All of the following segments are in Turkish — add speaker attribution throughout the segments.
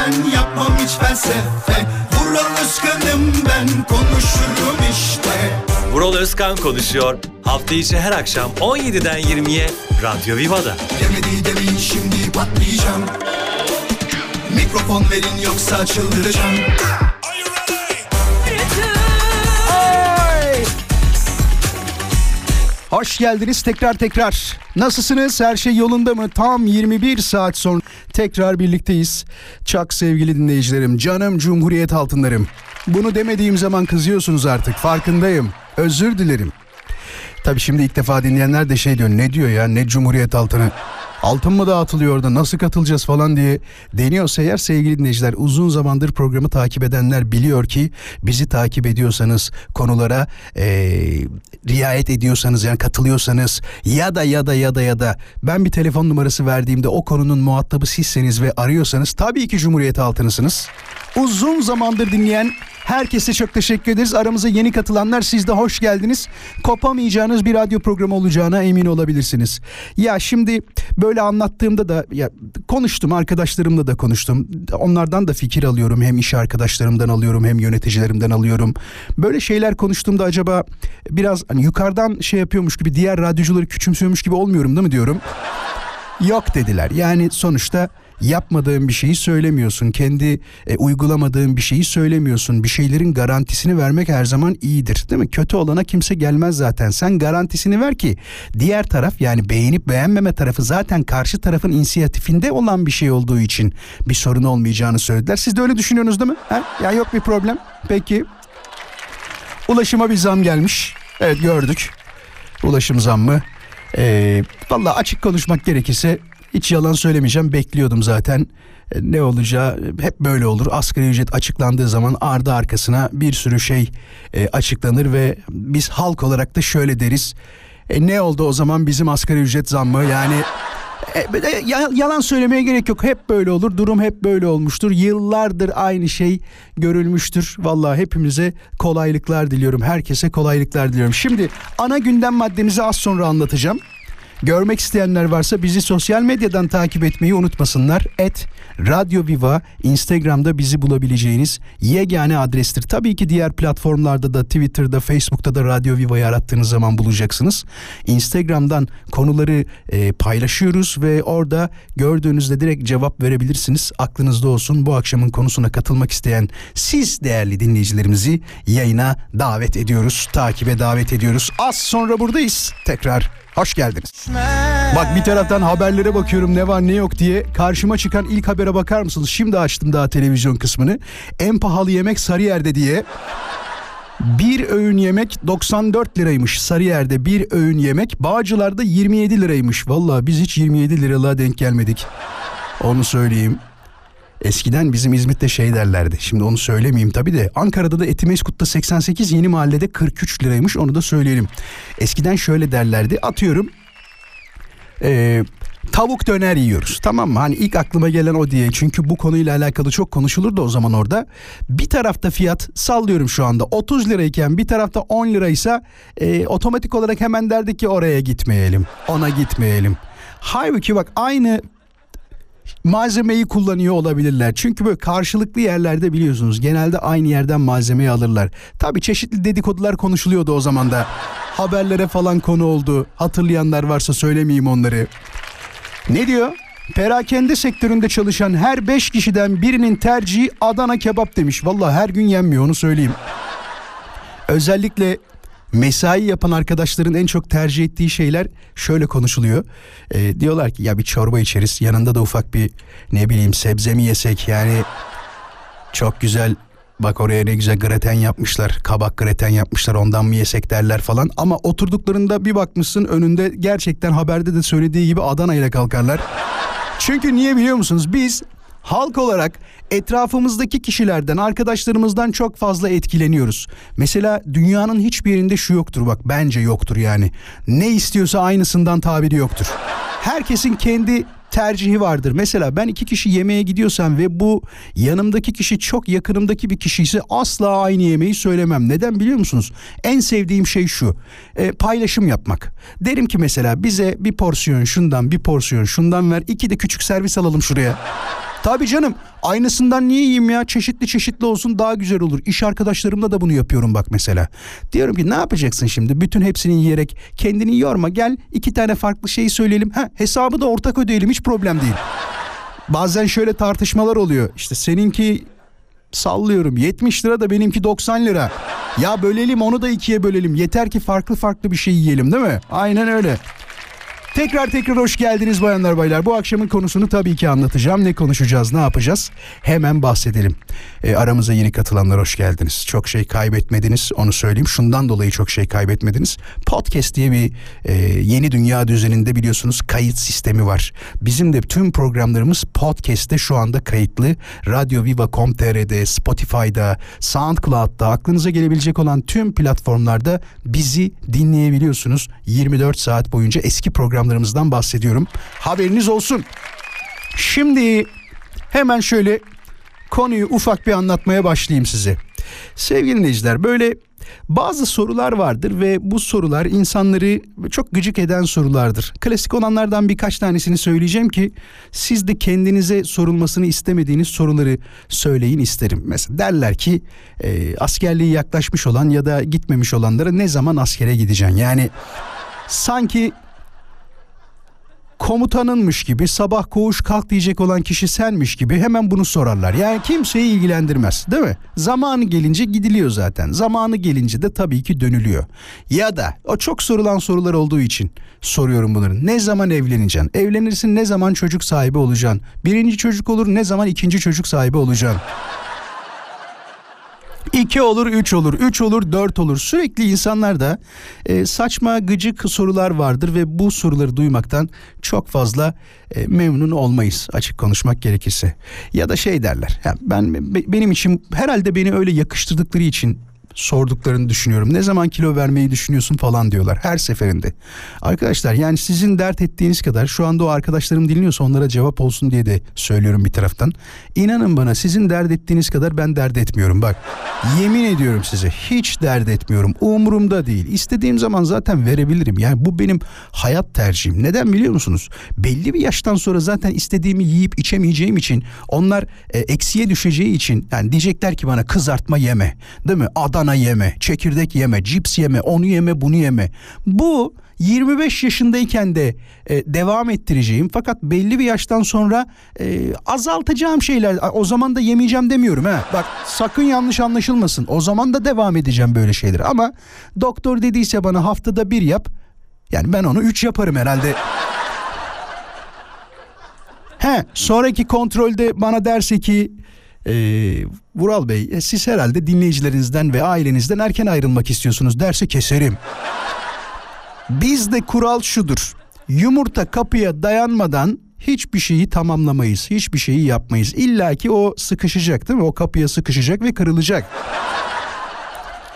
Speaker 1: içten yapmam hiç felsefe Vural Özkan'ım ben konuşurum işte
Speaker 2: Vural Özkan konuşuyor. Hafta içi her akşam 17'den 20'ye Radyo Viva'da.
Speaker 1: Demedi demin şimdi patlayacağım Mikrofon verin yoksa çıldıracağım
Speaker 3: Hoş geldiniz tekrar tekrar. Nasılsınız? Her şey yolunda mı? Tam 21 saat sonra tekrar birlikteyiz. Çok sevgili dinleyicilerim, canım Cumhuriyet altınlarım. Bunu demediğim zaman kızıyorsunuz artık. Farkındayım. Özür dilerim. Tabii şimdi ilk defa dinleyenler de şey diyor. Ne diyor ya? Ne Cumhuriyet altını? Altın mı dağıtılıyor orada? Nasıl katılacağız falan diye deniyorsa eğer sevgili dinleyiciler uzun zamandır programı takip edenler biliyor ki bizi takip ediyorsanız konulara eee, riayet ediyorsanız yani katılıyorsanız ya da ya da ya da ya da ben bir telefon numarası verdiğimde o konunun muhatabı sizseniz ve arıyorsanız tabii ki Cumhuriyet altınısınız. Uzun zamandır dinleyen herkese çok teşekkür ederiz. Aramıza yeni katılanlar siz de hoş geldiniz. Kopamayacağınız bir radyo programı olacağına emin olabilirsiniz. Ya şimdi böyle anlattığımda da ya konuştum arkadaşlarımla da konuştum. Onlardan da fikir alıyorum. Hem iş arkadaşlarımdan alıyorum hem yöneticilerimden alıyorum. Böyle şeyler konuştuğumda acaba biraz hani yukarıdan şey yapıyormuş gibi diğer radyocuları küçümsüyormuş gibi olmuyorum değil mi diyorum. Yok dediler. Yani sonuçta yapmadığın bir şeyi söylemiyorsun. Kendi e, uygulamadığın bir şeyi söylemiyorsun. Bir şeylerin garantisini vermek her zaman iyidir. Değil mi? Kötü olana kimse gelmez zaten. Sen garantisini ver ki diğer taraf yani beğenip beğenmeme tarafı zaten karşı tarafın inisiyatifinde olan bir şey olduğu için bir sorun olmayacağını söylediler. Siz de öyle düşünüyorsunuz değil mi? Ha? Ya yok bir problem. Peki. Ulaşıma bir zam gelmiş. Evet gördük. Ulaşım zammı. Ee, Valla açık konuşmak gerekirse hiç yalan söylemeyeceğim bekliyordum zaten. E, Ne olacağı hep böyle olur. Asgari ücret açıklandığı zaman ardı arkasına bir sürü şey e, açıklanır ve biz halk olarak da şöyle deriz. E, ne oldu o zaman bizim asgari ücret zammı yani e, e, ya- yalan söylemeye gerek yok. Hep böyle olur. Durum hep böyle olmuştur. Yıllardır aynı şey görülmüştür. Vallahi hepimize kolaylıklar diliyorum. Herkese kolaylıklar diliyorum. Şimdi ana gündem maddemizi az sonra anlatacağım. Görmek isteyenler varsa bizi sosyal medyadan takip etmeyi unutmasınlar. Et Radyo Viva Instagram'da bizi bulabileceğiniz yegane adrestir. Tabii ki diğer platformlarda da Twitter'da, Facebook'ta da Radyo Viva'yı arattığınız zaman bulacaksınız. Instagram'dan konuları e, paylaşıyoruz ve orada gördüğünüzde direkt cevap verebilirsiniz. Aklınızda olsun bu akşamın konusuna katılmak isteyen siz değerli dinleyicilerimizi yayına davet ediyoruz. Takibe davet ediyoruz. Az sonra buradayız. Tekrar hoş geldiniz. Bak bir taraftan haberlere bakıyorum ne var ne yok diye. Karşıma çıkan ilk habere bakar mısınız? Şimdi açtım daha televizyon kısmını. En pahalı yemek Sarıyer'de diye. Bir öğün yemek 94 liraymış Sarıyer'de bir öğün yemek. Bağcılar'da 27 liraymış. Vallahi biz hiç 27 liralığa denk gelmedik. Onu söyleyeyim. Eskiden bizim İzmit'te şey derlerdi. Şimdi onu söylemeyeyim tabii de. Ankara'da da Etimeskut'ta 88 yeni mahallede 43 liraymış onu da söyleyelim. Eskiden şöyle derlerdi. Atıyorum e, tavuk döner yiyoruz. Tamam mı? Hani ilk aklıma gelen o diye. Çünkü bu konuyla alakalı çok konuşulurdu o zaman orada. Bir tarafta fiyat sallıyorum şu anda 30 lirayken bir tarafta 10 liraysa e, otomatik olarak hemen derdik ki oraya gitmeyelim. Ona gitmeyelim. Halbuki bak aynı malzemeyi kullanıyor olabilirler. Çünkü böyle karşılıklı yerlerde biliyorsunuz genelde aynı yerden malzemeyi alırlar. Tabii çeşitli dedikodular konuşuluyordu o zaman da. Haberlere falan konu oldu. Hatırlayanlar varsa söylemeyeyim onları. Ne diyor? Perakende sektöründe çalışan her 5 kişiden birinin tercihi Adana kebap demiş. Vallahi her gün yenmiyor onu söyleyeyim. Özellikle mesai yapan arkadaşların en çok tercih ettiği şeyler şöyle konuşuluyor. Ee, diyorlar ki ya bir çorba içeriz yanında da ufak bir ne bileyim sebze mi yesek yani çok güzel bak oraya ne güzel graten yapmışlar kabak graten yapmışlar ondan mı yesek derler falan ama oturduklarında bir bakmışsın önünde gerçekten haberde de söylediği gibi Adana ile kalkarlar. Çünkü niye biliyor musunuz biz halk olarak etrafımızdaki kişilerden, arkadaşlarımızdan çok fazla etkileniyoruz. Mesela dünyanın hiçbir yerinde şu yoktur bak bence yoktur yani. Ne istiyorsa aynısından tabiri yoktur. Herkesin kendi tercihi vardır. Mesela ben iki kişi yemeğe gidiyorsam ve bu yanımdaki kişi çok yakınımdaki bir kişi ise asla aynı yemeği söylemem. Neden biliyor musunuz? En sevdiğim şey şu. E, paylaşım yapmak. Derim ki mesela bize bir porsiyon şundan bir porsiyon şundan ver. iki de küçük servis alalım şuraya. Tabii canım aynısından niye yiyeyim ya çeşitli çeşitli olsun daha güzel olur. İş arkadaşlarımla da bunu yapıyorum bak mesela. Diyorum ki ne yapacaksın şimdi bütün hepsini yiyerek kendini yorma gel iki tane farklı şeyi söyleyelim. Ha, hesabı da ortak ödeyelim hiç problem değil. Bazen şöyle tartışmalar oluyor işte seninki sallıyorum 70 lira da benimki 90 lira. Ya bölelim onu da ikiye bölelim yeter ki farklı farklı bir şey yiyelim değil mi? Aynen öyle. Tekrar tekrar hoş geldiniz bayanlar baylar. Bu akşamın konusunu tabii ki anlatacağım. Ne konuşacağız, ne yapacağız? Hemen bahsedelim. E, aramıza yeni katılanlar hoş geldiniz. Çok şey kaybetmediniz onu söyleyeyim. Şundan dolayı çok şey kaybetmediniz. Podcast diye bir e, yeni dünya düzeninde biliyorsunuz kayıt sistemi var. Bizim de tüm programlarımız podcast'te şu anda kayıtlı. Radyo Viva.com.tr'de, Spotify'da, SoundCloud'da aklınıza gelebilecek olan tüm platformlarda bizi dinleyebiliyorsunuz. 24 saat boyunca eski programlarımızdan bahsediyorum. Haberiniz olsun. Şimdi hemen şöyle konuyu ufak bir anlatmaya başlayayım size. Sevgili dinleyiciler böyle bazı sorular vardır ve bu sorular insanları çok gıcık eden sorulardır. Klasik olanlardan birkaç tanesini söyleyeceğim ki siz de kendinize sorulmasını istemediğiniz soruları söyleyin isterim. Mesela derler ki e, askerliği yaklaşmış olan ya da gitmemiş olanlara ne zaman askere gideceksin? Yani sanki komutanınmış gibi sabah koğuş kalk diyecek olan kişi senmiş gibi hemen bunu sorarlar. Yani kimseyi ilgilendirmez değil mi? Zamanı gelince gidiliyor zaten. Zamanı gelince de tabii ki dönülüyor. Ya da o çok sorulan sorular olduğu için soruyorum bunları. Ne zaman evleneceksin? Evlenirsin ne zaman çocuk sahibi olacaksın? Birinci çocuk olur ne zaman ikinci çocuk sahibi olacaksın? İki olur, üç olur, üç olur, dört olur. Sürekli insanlarda e, saçma, gıcık sorular vardır ve bu soruları duymaktan çok fazla e, memnun olmayız açık konuşmak gerekirse. Ya da şey derler, ya ben benim için herhalde beni öyle yakıştırdıkları için sorduklarını düşünüyorum. Ne zaman kilo vermeyi düşünüyorsun falan diyorlar her seferinde. Arkadaşlar yani sizin dert ettiğiniz kadar şu anda o arkadaşlarım dinliyorsa onlara cevap olsun diye de söylüyorum bir taraftan. İnanın bana sizin dert ettiğiniz kadar ben dert etmiyorum bak. Yemin ediyorum size hiç dert etmiyorum. Umurumda değil. İstediğim zaman zaten verebilirim. Yani bu benim hayat tercihim. Neden biliyor musunuz? Belli bir yaştan sonra zaten istediğimi yiyip içemeyeceğim için onlar e, eksiye düşeceği için yani diyecekler ki bana kızartma yeme. Değil mi? Adana Badana yeme, çekirdek yeme, cips yeme, onu yeme, bunu yeme. Bu 25 yaşındayken de e, devam ettireceğim fakat belli bir yaştan sonra e, azaltacağım şeyler. O zaman da yemeyeceğim demiyorum ha. Bak sakın yanlış anlaşılmasın. O zaman da devam edeceğim böyle şeyler. Ama doktor dediyse bana haftada bir yap. Yani ben onu üç yaparım herhalde. He, sonraki kontrolde bana derse ki ee, Vural Bey e, siz herhalde dinleyicilerinizden ve ailenizden erken ayrılmak istiyorsunuz derse keserim. Bizde kural şudur. Yumurta kapıya dayanmadan hiçbir şeyi tamamlamayız. Hiçbir şeyi yapmayız. İlla ki o sıkışacak değil mi? O kapıya sıkışacak ve kırılacak.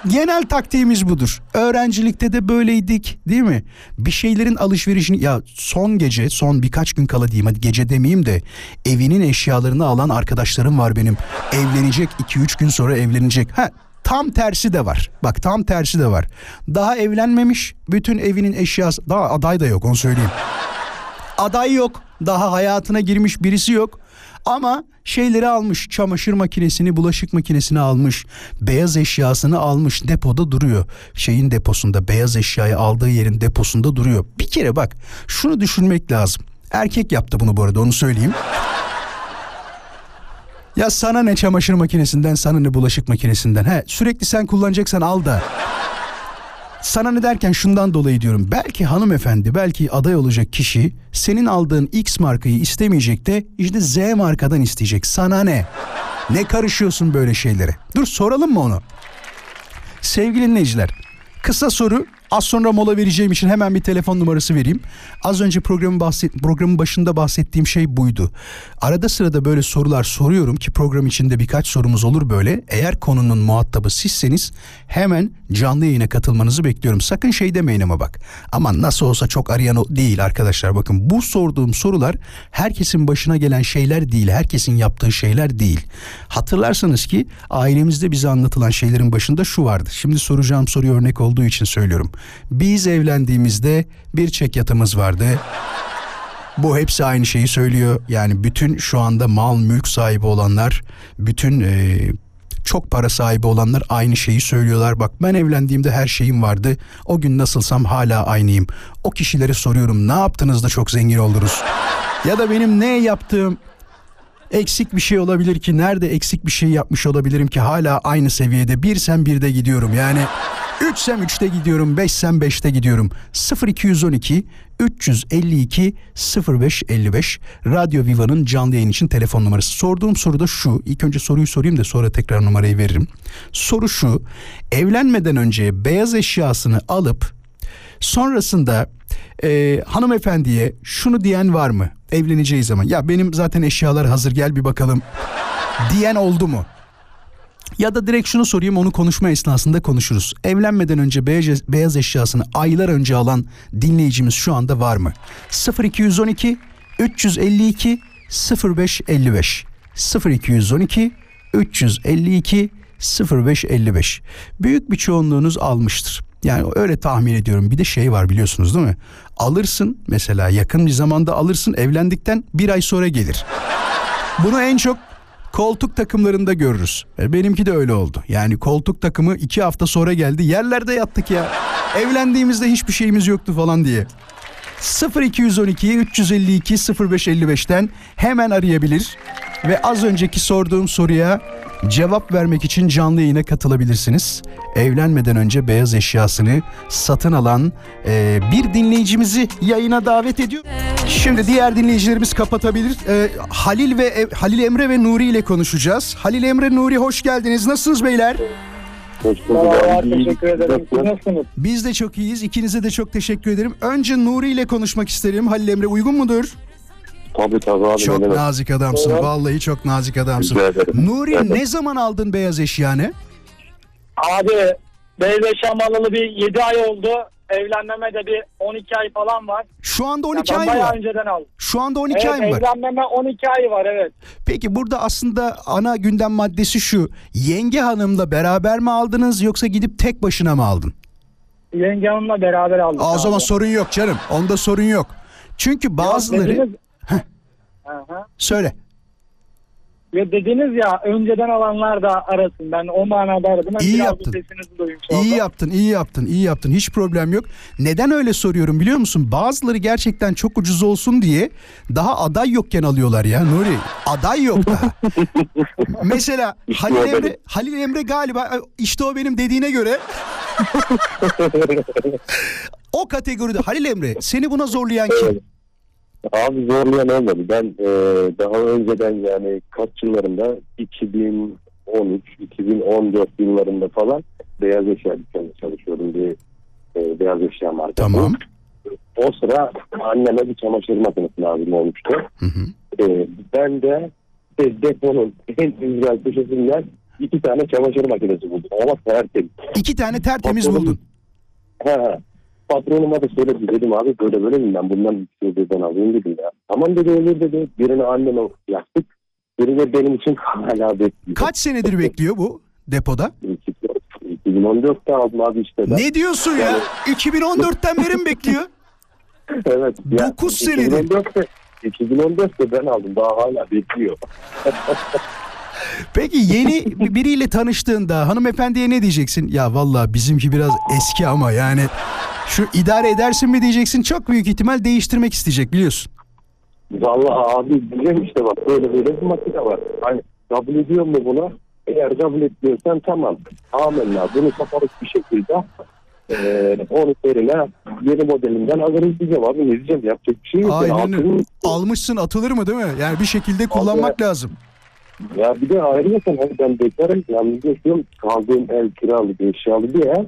Speaker 3: Genel taktiğimiz budur. Öğrencilikte de böyleydik değil mi? Bir şeylerin alışverişini ya son gece son birkaç gün kala diyeyim hadi gece demeyeyim de evinin eşyalarını alan arkadaşlarım var benim. Evlenecek 2-3 gün sonra evlenecek. Ha Tam tersi de var. Bak tam tersi de var. Daha evlenmemiş bütün evinin eşyası daha aday da yok onu söyleyeyim. Aday yok. Daha hayatına girmiş birisi yok. Ama şeyleri almış. Çamaşır makinesini, bulaşık makinesini almış. Beyaz eşyasını almış. Depoda duruyor. Şeyin deposunda, beyaz eşyayı aldığı yerin deposunda duruyor. Bir kere bak şunu düşünmek lazım. Erkek yaptı bunu bu arada onu söyleyeyim. Ya sana ne çamaşır makinesinden, sana ne bulaşık makinesinden. He, sürekli sen kullanacaksan al da. Sana ne derken şundan dolayı diyorum. Belki hanımefendi, belki aday olacak kişi senin aldığın X markayı istemeyecek de işte Z markadan isteyecek. Sana ne? Ne karışıyorsun böyle şeylere? Dur soralım mı onu? Sevgili dinleyiciler, kısa soru Az sonra mola vereceğim için hemen bir telefon numarası vereyim. Az önce programın bahset programın başında bahsettiğim şey buydu. Arada sırada böyle sorular soruyorum ki program içinde birkaç sorumuz olur böyle. Eğer konunun muhatabı sizseniz hemen canlı yayına katılmanızı bekliyorum. Sakın şey demeyin ama bak. Aman nasıl olsa çok arayan değil arkadaşlar. Bakın bu sorduğum sorular herkesin başına gelen şeyler değil. Herkesin yaptığı şeyler değil. Hatırlarsanız ki ailemizde bize anlatılan şeylerin başında şu vardı. Şimdi soracağım soruyu örnek olduğu için söylüyorum. Biz evlendiğimizde bir çek yatımız vardı. Bu hepsi aynı şeyi söylüyor. Yani bütün şu anda mal mülk sahibi olanlar, bütün e, çok para sahibi olanlar aynı şeyi söylüyorlar. Bak ben evlendiğimde her şeyim vardı. O gün nasılsam hala aynıyım. O kişilere soruyorum ne yaptınız da çok zengin oldunuz? Ya da benim ne yaptığım eksik bir şey olabilir ki nerede eksik bir şey yapmış olabilirim ki hala aynı seviyede birsem birde gidiyorum yani üçsem üçte gidiyorum beşsem beşte gidiyorum 0212 352 0555 Radyo Viva'nın canlı yayın için telefon numarası. Sorduğum soru da şu. İlk önce soruyu sorayım da sonra tekrar numarayı veririm. Soru şu. Evlenmeden önce beyaz eşyasını alıp Sonrasında e, hanımefendiye şunu diyen var mı? Evleneceği zaman ya benim zaten eşyalar hazır gel bir bakalım diyen oldu mu? Ya da direkt şunu sorayım onu konuşma esnasında konuşuruz. Evlenmeden önce beyaz, beyaz eşyasını aylar önce alan dinleyicimiz şu anda var mı? 0212 352 0555 0212 352 0555 Büyük bir çoğunluğunuz almıştır. Yani öyle tahmin ediyorum. Bir de şey var biliyorsunuz değil mi? Alırsın mesela yakın bir zamanda alırsın evlendikten bir ay sonra gelir. Bunu en çok koltuk takımlarında görürüz. E, Benimki de öyle oldu. Yani koltuk takımı iki hafta sonra geldi. Yerlerde yattık ya. Evlendiğimizde hiçbir şeyimiz yoktu falan diye. 0212 352 0555'ten hemen arayabilir ve az önceki sorduğum soruya cevap vermek için canlı yayına katılabilirsiniz. Evlenmeden önce beyaz eşyasını satın alan e, bir dinleyicimizi yayına davet ediyor. Şimdi diğer dinleyicilerimiz kapatabilir. E, Halil ve e, Halil Emre ve Nuri ile konuşacağız. Halil Emre Nuri hoş geldiniz. Nasılsınız beyler?
Speaker 4: Hoş bulduk
Speaker 5: Merhabalar, teşekkür ederim. Siz nasılsınız?
Speaker 3: Biz de çok iyiyiz. İkinize de çok teşekkür ederim. Önce Nuri ile konuşmak isterim. Halil Emre uygun mudur?
Speaker 4: Tabii tabii abi.
Speaker 3: Çok
Speaker 4: ne demek.
Speaker 3: nazik adamsın.
Speaker 5: Evet.
Speaker 3: Vallahi çok nazik adamsın.
Speaker 4: Rica ederim.
Speaker 3: Nuri
Speaker 4: Evet.
Speaker 3: ne zaman aldın beyaz eşyanı?
Speaker 5: Abi beyaz eşyam alalı bir 7 ay oldu. Evlenmeme de bir 12 ay falan var.
Speaker 3: Şu anda
Speaker 5: Ya
Speaker 3: 12
Speaker 5: ben
Speaker 3: ay
Speaker 5: bayağı
Speaker 3: var.
Speaker 5: önceden aldım.
Speaker 3: Şu anda 12
Speaker 5: evet
Speaker 3: ay mı var?
Speaker 5: evlenmeme 12 ay var evet.
Speaker 3: Peki burada aslında ana gündem maddesi şu. Yenge hanımla beraber mi aldınız yoksa gidip tek başına mı aldın?
Speaker 5: Yenge hanımla beraber aldık.
Speaker 3: Aa, o
Speaker 5: abi.
Speaker 3: zaman sorun yok canım. Onda sorun yok. Çünkü bazıları
Speaker 5: dediniz- Hı hı.
Speaker 3: söyle.
Speaker 5: Ya dediniz ya önceden alanlar da arasın. Ben o manada aradım. Ben
Speaker 3: İyi
Speaker 5: biraz
Speaker 3: yaptın.
Speaker 5: da sesinizi duymuş
Speaker 3: İyi yaptın, iyi yaptın, iyi yaptın. Hiç problem yok. Neden öyle soruyorum biliyor musun? Bazıları gerçekten çok ucuz olsun diye daha aday yokken alıyorlar ya Nuri. Aday yok daha. Mesela Halil. Emre, Halil Emre galiba işte o benim dediğine göre o kategoride Halil Emre seni buna zorlayan kim?
Speaker 4: Abi zorlayan olmadı. Ben e, daha önceden yani kaç yıllarında 2013, 2014 yıllarında falan beyaz eşya dükkanında çalışıyordum bir e, beyaz eşya markası.
Speaker 3: Tamam.
Speaker 4: O sıra anneme bir çamaşır makinesi lazım olmuştu.
Speaker 3: Hı hı.
Speaker 4: E, ben de e, deponun en güzel köşesinden iki tane çamaşır makinesi buldum. Ama tertemiz.
Speaker 3: İki tane tertemiz
Speaker 4: Patronum-
Speaker 3: buldun.
Speaker 4: He. Patronuma da söyledim dedim abi böyle böyle mi ben bundan bir şey birden alayım dedim ya. Tamam dedi olur dedi. Birini anneme yaktık. Birini benim için hala bekliyor.
Speaker 3: Kaç senedir bekliyor bu depoda?
Speaker 4: 2014'te aldım abi işte ben.
Speaker 3: Ne diyorsun ya? 2014'ten beri mi bekliyor?
Speaker 4: Evet. ya,
Speaker 3: Dokuz senedir.
Speaker 4: 2014'te, 2014'te ben aldım daha hala bekliyor.
Speaker 3: Peki yeni biriyle tanıştığında hanımefendiye ne diyeceksin? Ya vallahi bizimki biraz eski ama yani şu idare edersin mi diyeceksin? Çok büyük ihtimal değiştirmek isteyecek biliyorsun.
Speaker 4: Vallahi abi diyeceğim işte bak böyle böyle bir makine var. Hani kabul ediyor mu buna? Eğer kabul etmiyorsan tamam. Amenna bunu kapalık bir şekilde eee onun yerine yeni modelinden alırız diyeceğim abi ne diyeceğim yapacak bir şey yok. Yani
Speaker 3: Aynen öyle.
Speaker 4: altın-
Speaker 3: Almışsın atılır mı değil mi? Yani bir şekilde kullanmak lazım.
Speaker 4: Ya bir de ayrıca hani ben bekarım yalnız yaşıyorum kaldığım ev kiralı bir eşyalı bir ev.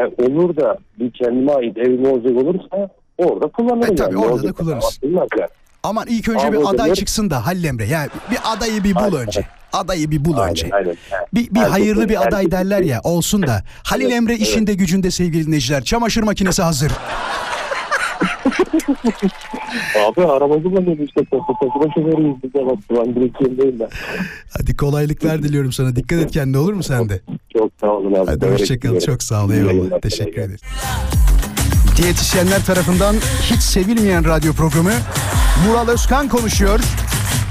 Speaker 4: Yani olur da bir kendime ait evim olacak olursa orada kullanırım.
Speaker 3: E, tabii,
Speaker 4: yani.
Speaker 3: Orada da kullanırsın.
Speaker 4: Yani.
Speaker 3: Aman ilk önce
Speaker 4: Abi
Speaker 3: bir aday
Speaker 4: zaman-
Speaker 3: çıksın da Halil Emre. Yani bir adayı bir bul
Speaker 4: Aynen.
Speaker 3: önce. Adayı bir bul
Speaker 4: Aynen,
Speaker 3: önce.
Speaker 4: aynen.
Speaker 3: Bir, bir hayırlı bir aday derler ya olsun da. Halil Emre işinde gücünde sevgili dinleyiciler. Çamaşır makinesi hazır.
Speaker 4: Abi araba kullanıyoruz işte. Topu topuna şoförüyüz biz de bak. Ben direksiyondayım ben.
Speaker 3: Hadi kolaylıklar diliyorum sana. Dikkat et kendine olur mu sen de?
Speaker 4: Çok sağ olun abi.
Speaker 3: Hadi hoşçakal. Çok sağ ol. Eyvallah. Teşekkür ederim. Diyetisyenler tarafından hiç sevilmeyen radyo programı Mural Özkan konuşuyor.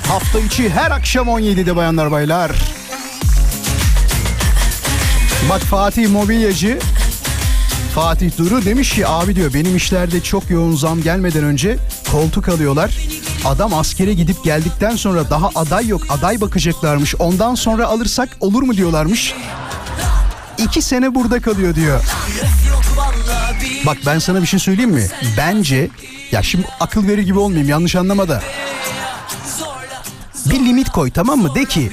Speaker 3: Hafta içi her akşam 17'de bayanlar baylar. Bak Fatih Mobilyacı Fatih Duru demiş ki abi diyor benim işlerde çok yoğun zam gelmeden önce koltuk alıyorlar. Adam askere gidip geldikten sonra daha aday yok aday bakacaklarmış. Ondan sonra alırsak olur mu diyorlarmış. İki sene burada kalıyor diyor. Bak ben sana bir şey söyleyeyim mi? Bence ya şimdi akıl verir gibi olmayayım yanlış anlama da. Bir limit koy tamam mı? De ki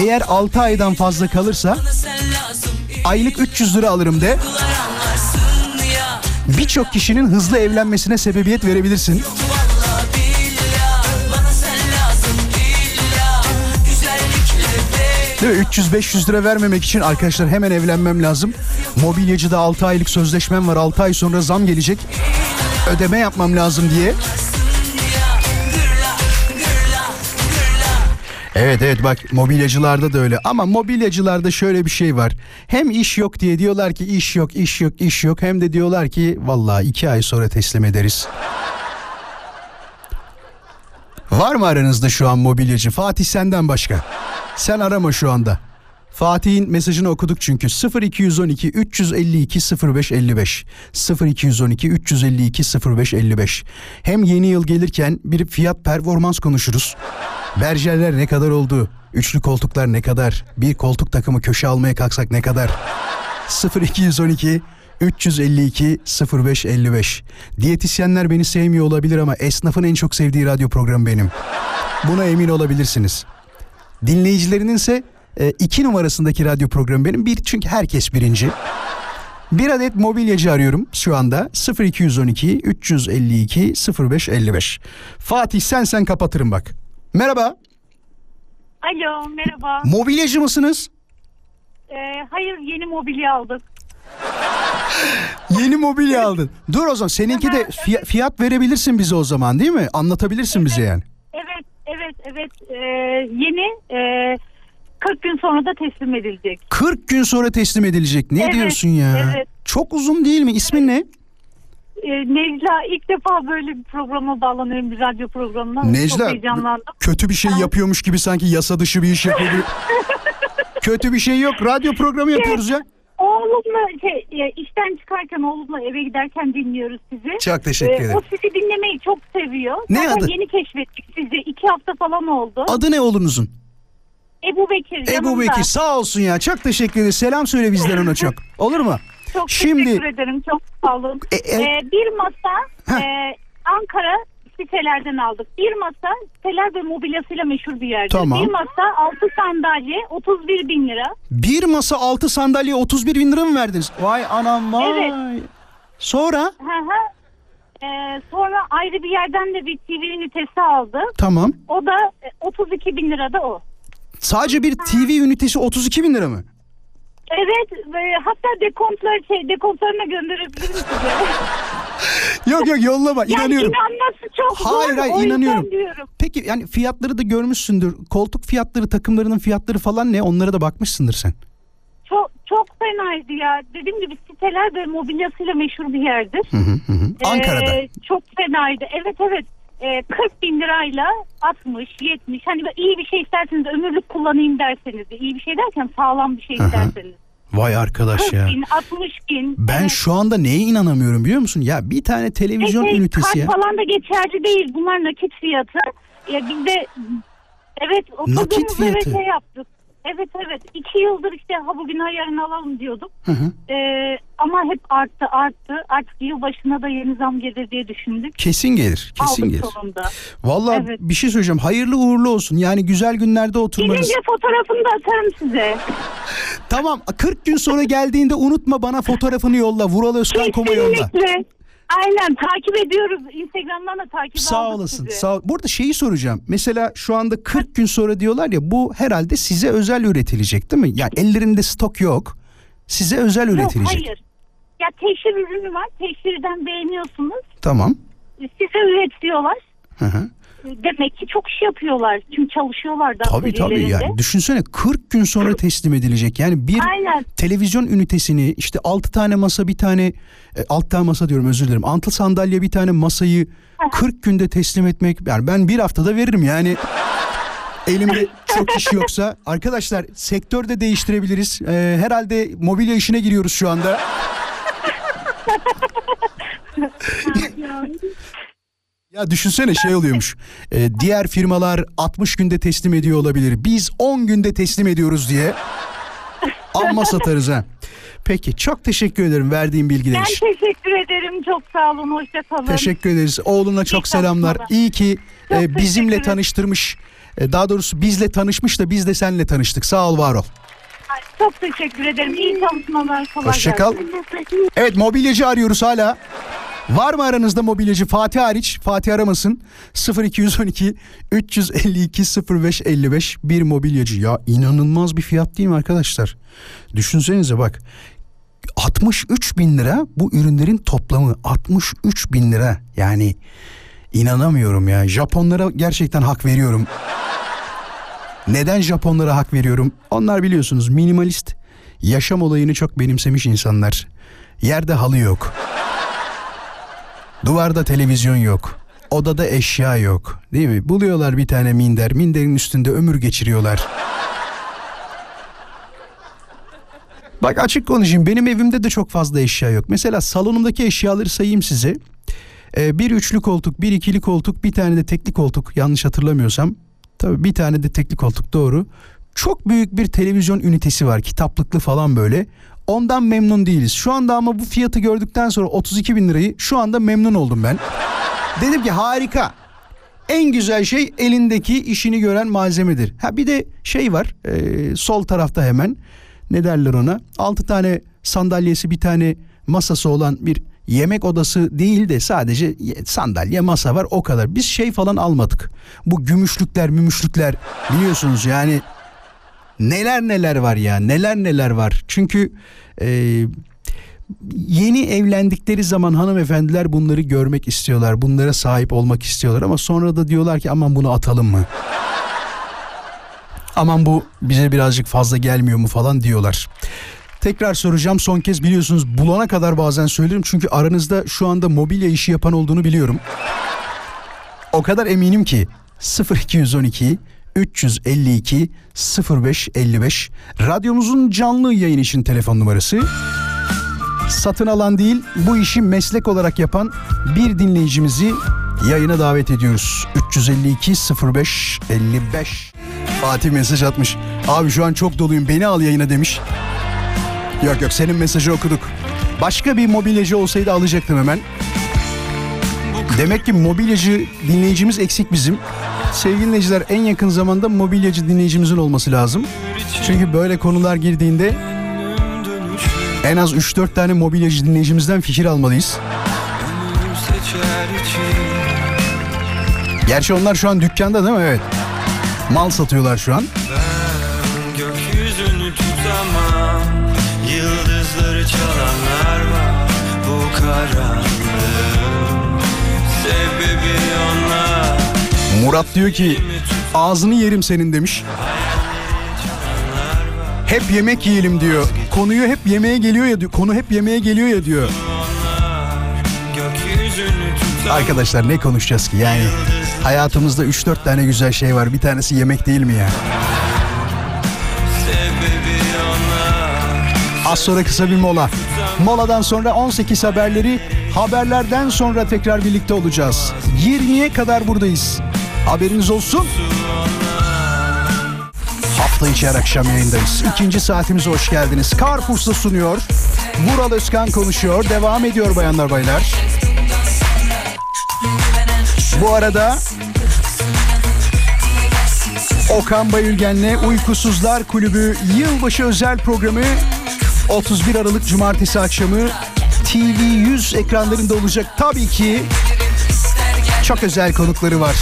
Speaker 3: eğer 6 aydan fazla kalırsa aylık 300 lira alırım de. Birçok kişinin hızlı evlenmesine sebebiyet verebilirsin. Değil mi? 300-500 lira vermemek için arkadaşlar hemen evlenmem lazım. Mobilyacıda 6 aylık sözleşmem var. 6 ay sonra zam gelecek. Ödeme yapmam lazım diye. Evet evet bak mobilyacılarda da öyle ama mobilyacılarda şöyle bir şey var. Hem iş yok diye diyorlar ki iş yok iş yok iş yok hem de diyorlar ki vallahi iki ay sonra teslim ederiz. Var mı aranızda şu an mobilyacı? Fatih senden başka. Sen arama şu anda. Fatih'in mesajını okuduk çünkü 0212 352 0555 0212 352 0555 hem yeni yıl gelirken bir fiyat performans konuşuruz. Berjerler ne kadar oldu? Üçlü koltuklar ne kadar? Bir koltuk takımı köşe almaya kalksak ne kadar? 0212 352 0555 Diyetisyenler beni sevmiyor olabilir ama esnafın en çok sevdiği radyo programı benim. Buna emin olabilirsiniz. Dinleyicilerinin ise e, iki numarasındaki radyo programı benim. Bir çünkü herkes birinci. Bir adet mobilyacı arıyorum şu anda 0212 352 0555. Fatih sen sen kapatırım bak. Merhaba.
Speaker 6: Alo merhaba.
Speaker 3: Mobilyacı mısınız?
Speaker 6: Ee, hayır yeni mobilya aldık.
Speaker 3: Yeni mobilya aldın. Dur o zaman seninki de fiy- fiyat verebilirsin bize o zaman değil mi? Anlatabilirsin bize yani.
Speaker 6: Evet evet evet Ee, yeni e, 40 gün sonra da teslim edilecek.
Speaker 3: 40 gün sonra teslim edilecek. Ne
Speaker 6: Evet,
Speaker 3: diyorsun ya?
Speaker 6: evet.
Speaker 3: Çok uzun değil mi? İsmin ne?
Speaker 6: Ee, Necla ilk defa böyle bir programa bağlanıyorum bir radyo programına. Çok
Speaker 3: Necla
Speaker 6: heyecanlandım.
Speaker 3: kötü bir şey yapıyormuş gibi sanki yasa dışı bir iş yapıyor. gibi. kötü bir şey yok. Radyo programı yapıyoruz ya.
Speaker 6: Oğlumla şey, e, işten çıkarken oğlumla eve giderken dinliyoruz sizi.
Speaker 3: Çok teşekkür
Speaker 6: Ee,
Speaker 3: ederim.
Speaker 6: o sizi dinlemeyi çok seviyor.
Speaker 3: Ne
Speaker 6: Zaten
Speaker 3: adı?
Speaker 6: yeni keşfettik sizi. iki hafta falan oldu.
Speaker 3: Adı ne oğlunuzun?
Speaker 6: Ebu Bekir
Speaker 3: Ebu
Speaker 6: yanımda.
Speaker 3: Bekir sağ olsun ya. Çok teşekkür ederim. Selam söyle bizden ona çok. Olur mu?
Speaker 6: Çok
Speaker 3: Şimdi-
Speaker 6: teşekkür ederim. Çok sağ olun.
Speaker 3: E, e-
Speaker 6: Ee, bir masa
Speaker 3: Heh.
Speaker 6: e, Ankara sitelerden aldık. Bir masa siteler ve mobilyasıyla meşhur bir yerdir.
Speaker 3: Tamam.
Speaker 6: Bir masa 6 sandalye 31 bin lira.
Speaker 3: Bir masa altı sandalye 31 bin lira mı verdiniz? Vay anam vay.
Speaker 6: Evet.
Speaker 3: Sonra?
Speaker 6: Hı hı. Ee, sonra ayrı bir yerden de bir TV ünitesi aldı.
Speaker 3: Tamam.
Speaker 6: O da e, 32 bin lira da o.
Speaker 3: Sadece bir TV ünitesi 32 bin lira mı?
Speaker 6: Evet ve hatta dekontlar şey dekontlarına gönderebilirim size.
Speaker 3: Yok yok yollama
Speaker 6: yani
Speaker 3: inanıyorum.
Speaker 6: inanması çok zor.
Speaker 3: Hayır hayır
Speaker 6: o
Speaker 3: inanıyorum.
Speaker 6: diyorum.
Speaker 3: Peki yani fiyatları da görmüşsündür. Koltuk fiyatları, takımlarının fiyatları falan ne? Onlara da bakmışsındır sen.
Speaker 6: Çok çok fenaydı ya. Dediğim gibi siteler ve mobilyasıyla meşhur bir yerdir.
Speaker 3: Hı hı hı. Ankara'da.
Speaker 6: Ee, çok fenaydı. Evet evet. Ee, 40 bin lirayla 60, 70. Hani iyi bir şey isterseniz ömürlük kullanayım derseniz de. iyi bir şey derken sağlam bir şey isterseniz.
Speaker 3: Vay arkadaş
Speaker 6: 40
Speaker 3: ya.
Speaker 6: bin, 60 bin.
Speaker 3: Ben
Speaker 6: Evet.
Speaker 3: şu anda neye inanamıyorum biliyor musun? Ya bir tane televizyon
Speaker 6: Şey,
Speaker 3: ünitesi ya.
Speaker 6: falan da geçerli değil. Bunlar nakit fiyatı. Ya biz de evet
Speaker 3: Nakit fiyatı.
Speaker 6: şey yaptık. Evet evet. iki yıldır işte ha bugün ha yarın alalım diyorduk.
Speaker 3: Hı hı.
Speaker 6: Ee, ama hep arttı arttı. Artık yılbaşına da yeni zam gelir diye düşündük.
Speaker 3: Kesin gelir. Kesin
Speaker 6: Aldık
Speaker 3: gelir.
Speaker 6: sonunda.
Speaker 3: Vallahi
Speaker 6: Evet.
Speaker 3: bir şey söyleyeceğim. Hayırlı uğurlu olsun. Yani güzel günlerde oturmanız.
Speaker 6: Gelince fotoğrafını da atarım size.
Speaker 3: Tamam 40 gün sonra geldiğinde unutma bana fotoğrafını yolla. Vural Özkan Kom'a yolla.
Speaker 6: Kesinlikle. Aynen takip ediyoruz. Instagram'dan da takip
Speaker 3: Sağ
Speaker 6: aldık
Speaker 3: olasın.
Speaker 6: sizi.
Speaker 3: Sağ ol. Burada şeyi soracağım. Mesela şu anda 40 gün sonra diyorlar ya bu herhalde size özel üretilecek değil mi? Yani ellerinde stok yok. Size özel
Speaker 6: Yok
Speaker 3: üretilecek.
Speaker 6: hayır. Ya teşhir ürünü var. Teşhirden beğeniyorsunuz.
Speaker 3: Tamam.
Speaker 6: Size üretiyorlar.
Speaker 3: Hı hı.
Speaker 6: Demek ki çok iş yapıyorlar. Çünkü çalışıyorlar da
Speaker 3: Tabii tabii yani düşünsene 40 gün sonra teslim edilecek. Yani bir
Speaker 6: Aynen.
Speaker 3: televizyon ünitesini işte 6 tane masa bir tane e, 6 tane masa diyorum özür dilerim. 6 sandalye bir tane masayı 40 günde teslim etmek yani ben bir haftada veririm yani. Elimde çok iş yoksa arkadaşlar sektörde değiştirebiliriz. Ee, herhalde mobilya işine giriyoruz şu anda. Ya düşünsene şey oluyormuş. Ee, diğer firmalar 60 günde teslim ediyor olabilir. Biz 10 günde teslim ediyoruz diye. Amma satarız ha. Peki çok teşekkür ederim verdiğin bilgiler
Speaker 6: Ben
Speaker 3: için.
Speaker 6: teşekkür ederim. Çok sağ olun. Hoşça kalın.
Speaker 3: Teşekkür ederiz. Oğluna çok
Speaker 6: İyi
Speaker 3: selamlar.
Speaker 6: çalışmalar.
Speaker 3: İyi ki
Speaker 6: Çok
Speaker 3: e, bizimle tanıştırmış. E, daha doğrusu bizle tanışmış da biz de seninle tanıştık. Sağ ol var ol.
Speaker 6: Ay, Çok teşekkür ederim. İyi çalışmalar. Kolay
Speaker 3: Hoşça kal.
Speaker 6: gelsin.
Speaker 3: Evet mobilyacı arıyoruz hala. Var mı aranızda mobilyacı? Fatih hariç. Fatih aramasın. 0212 352 0555 bir mobilyacı. Ya inanılmaz bir fiyat değil mi arkadaşlar? Düşünsenize bak. 63 bin lira bu ürünlerin toplamı. 63 bin lira. Yani inanamıyorum ya. Japonlara gerçekten hak veriyorum. Neden Japonlara hak veriyorum? Onlar biliyorsunuz minimalist yaşam olayını çok benimsemiş insanlar. Yerde halı yok. Duvarda televizyon yok. Odada eşya yok. Değil mi? Buluyorlar bir tane minder. Minderin üstünde ömür geçiriyorlar. Bak açık konuşayım. Benim evimde de çok fazla eşya yok. Mesela salonumdaki eşyaları sayayım size. Ee, bir üçlü koltuk, bir ikili koltuk, bir tane de tekli koltuk. Yanlış hatırlamıyorsam. Tabii bir tane de tekli koltuk doğru. Çok büyük bir televizyon ünitesi var. Kitaplıklı falan böyle. Ondan memnun değiliz. Şu anda ama bu fiyatı gördükten sonra 32 bin lirayı şu anda memnun oldum ben. Dedim ki harika. En güzel şey elindeki işini gören malzemedir. Ha bir de şey var e, sol tarafta hemen ne derler ona 6 tane sandalyesi bir tane masası olan bir yemek odası değil de sadece ye- sandalye masa var o kadar. Biz şey falan almadık. Bu gümüşlükler mümüşlükler biliyorsunuz yani neler neler var ya neler neler var. Çünkü e, yeni evlendikleri zaman hanımefendiler bunları görmek istiyorlar. Bunlara sahip olmak istiyorlar ama sonra da diyorlar ki aman bunu atalım mı? aman bu bize birazcık fazla gelmiyor mu falan diyorlar. Tekrar soracağım son kez biliyorsunuz bulana kadar bazen söylerim çünkü aranızda şu anda mobilya işi yapan olduğunu biliyorum. O kadar eminim ki 0212 352 0555 radyomuzun canlı yayın için telefon numarası. Satın alan değil bu işi meslek olarak yapan bir dinleyicimizi yayına davet ediyoruz. 352 05 55 Fatih mesaj atmış. Abi şu an çok doluyum beni al yayına demiş. Yok yok senin mesajı okuduk. Başka bir mobilyacı olsaydı alacaktım hemen. Demek ki mobilyacı dinleyicimiz eksik bizim. Sevgili dinleyiciler en yakın zamanda mobilyacı dinleyicimizin olması lazım. Çünkü böyle konular girdiğinde en az 3-4 tane mobilyacı dinleyicimizden fikir almalıyız. Gerçi onlar şu an dükkanda değil mi? Evet. Mal satıyorlar şu an.
Speaker 7: Yıldızları çalanlar var Bu karanlığın
Speaker 3: Murat diyor ki ağzını yerim senin demiş. Hep yemek yiyelim diyor. Konuyu hep yemeğe geliyor ya diyor. Konu hep yemeğe geliyor ya diyor. Arkadaşlar ne konuşacağız ki yani? Hayatımızda 3-4 tane güzel şey var. Bir tanesi yemek değil mi ya? Az sonra kısa bir mola. Moladan sonra 18 haberleri, haberlerden sonra tekrar birlikte olacağız. 20'ye kadar buradayız. Haberiniz olsun. Hafta içi her akşam yayındayız. İkinci saatimize hoş geldiniz. Carrefour'da sunuyor. Vural Özkan konuşuyor. Devam ediyor bayanlar baylar. Bu arada Okan Bayülgen'le Uykusuzlar Kulübü yılbaşı özel programı 31 Aralık Cumartesi akşamı TV100 ekranlarında olacak. Tabii ki çok özel konukları var.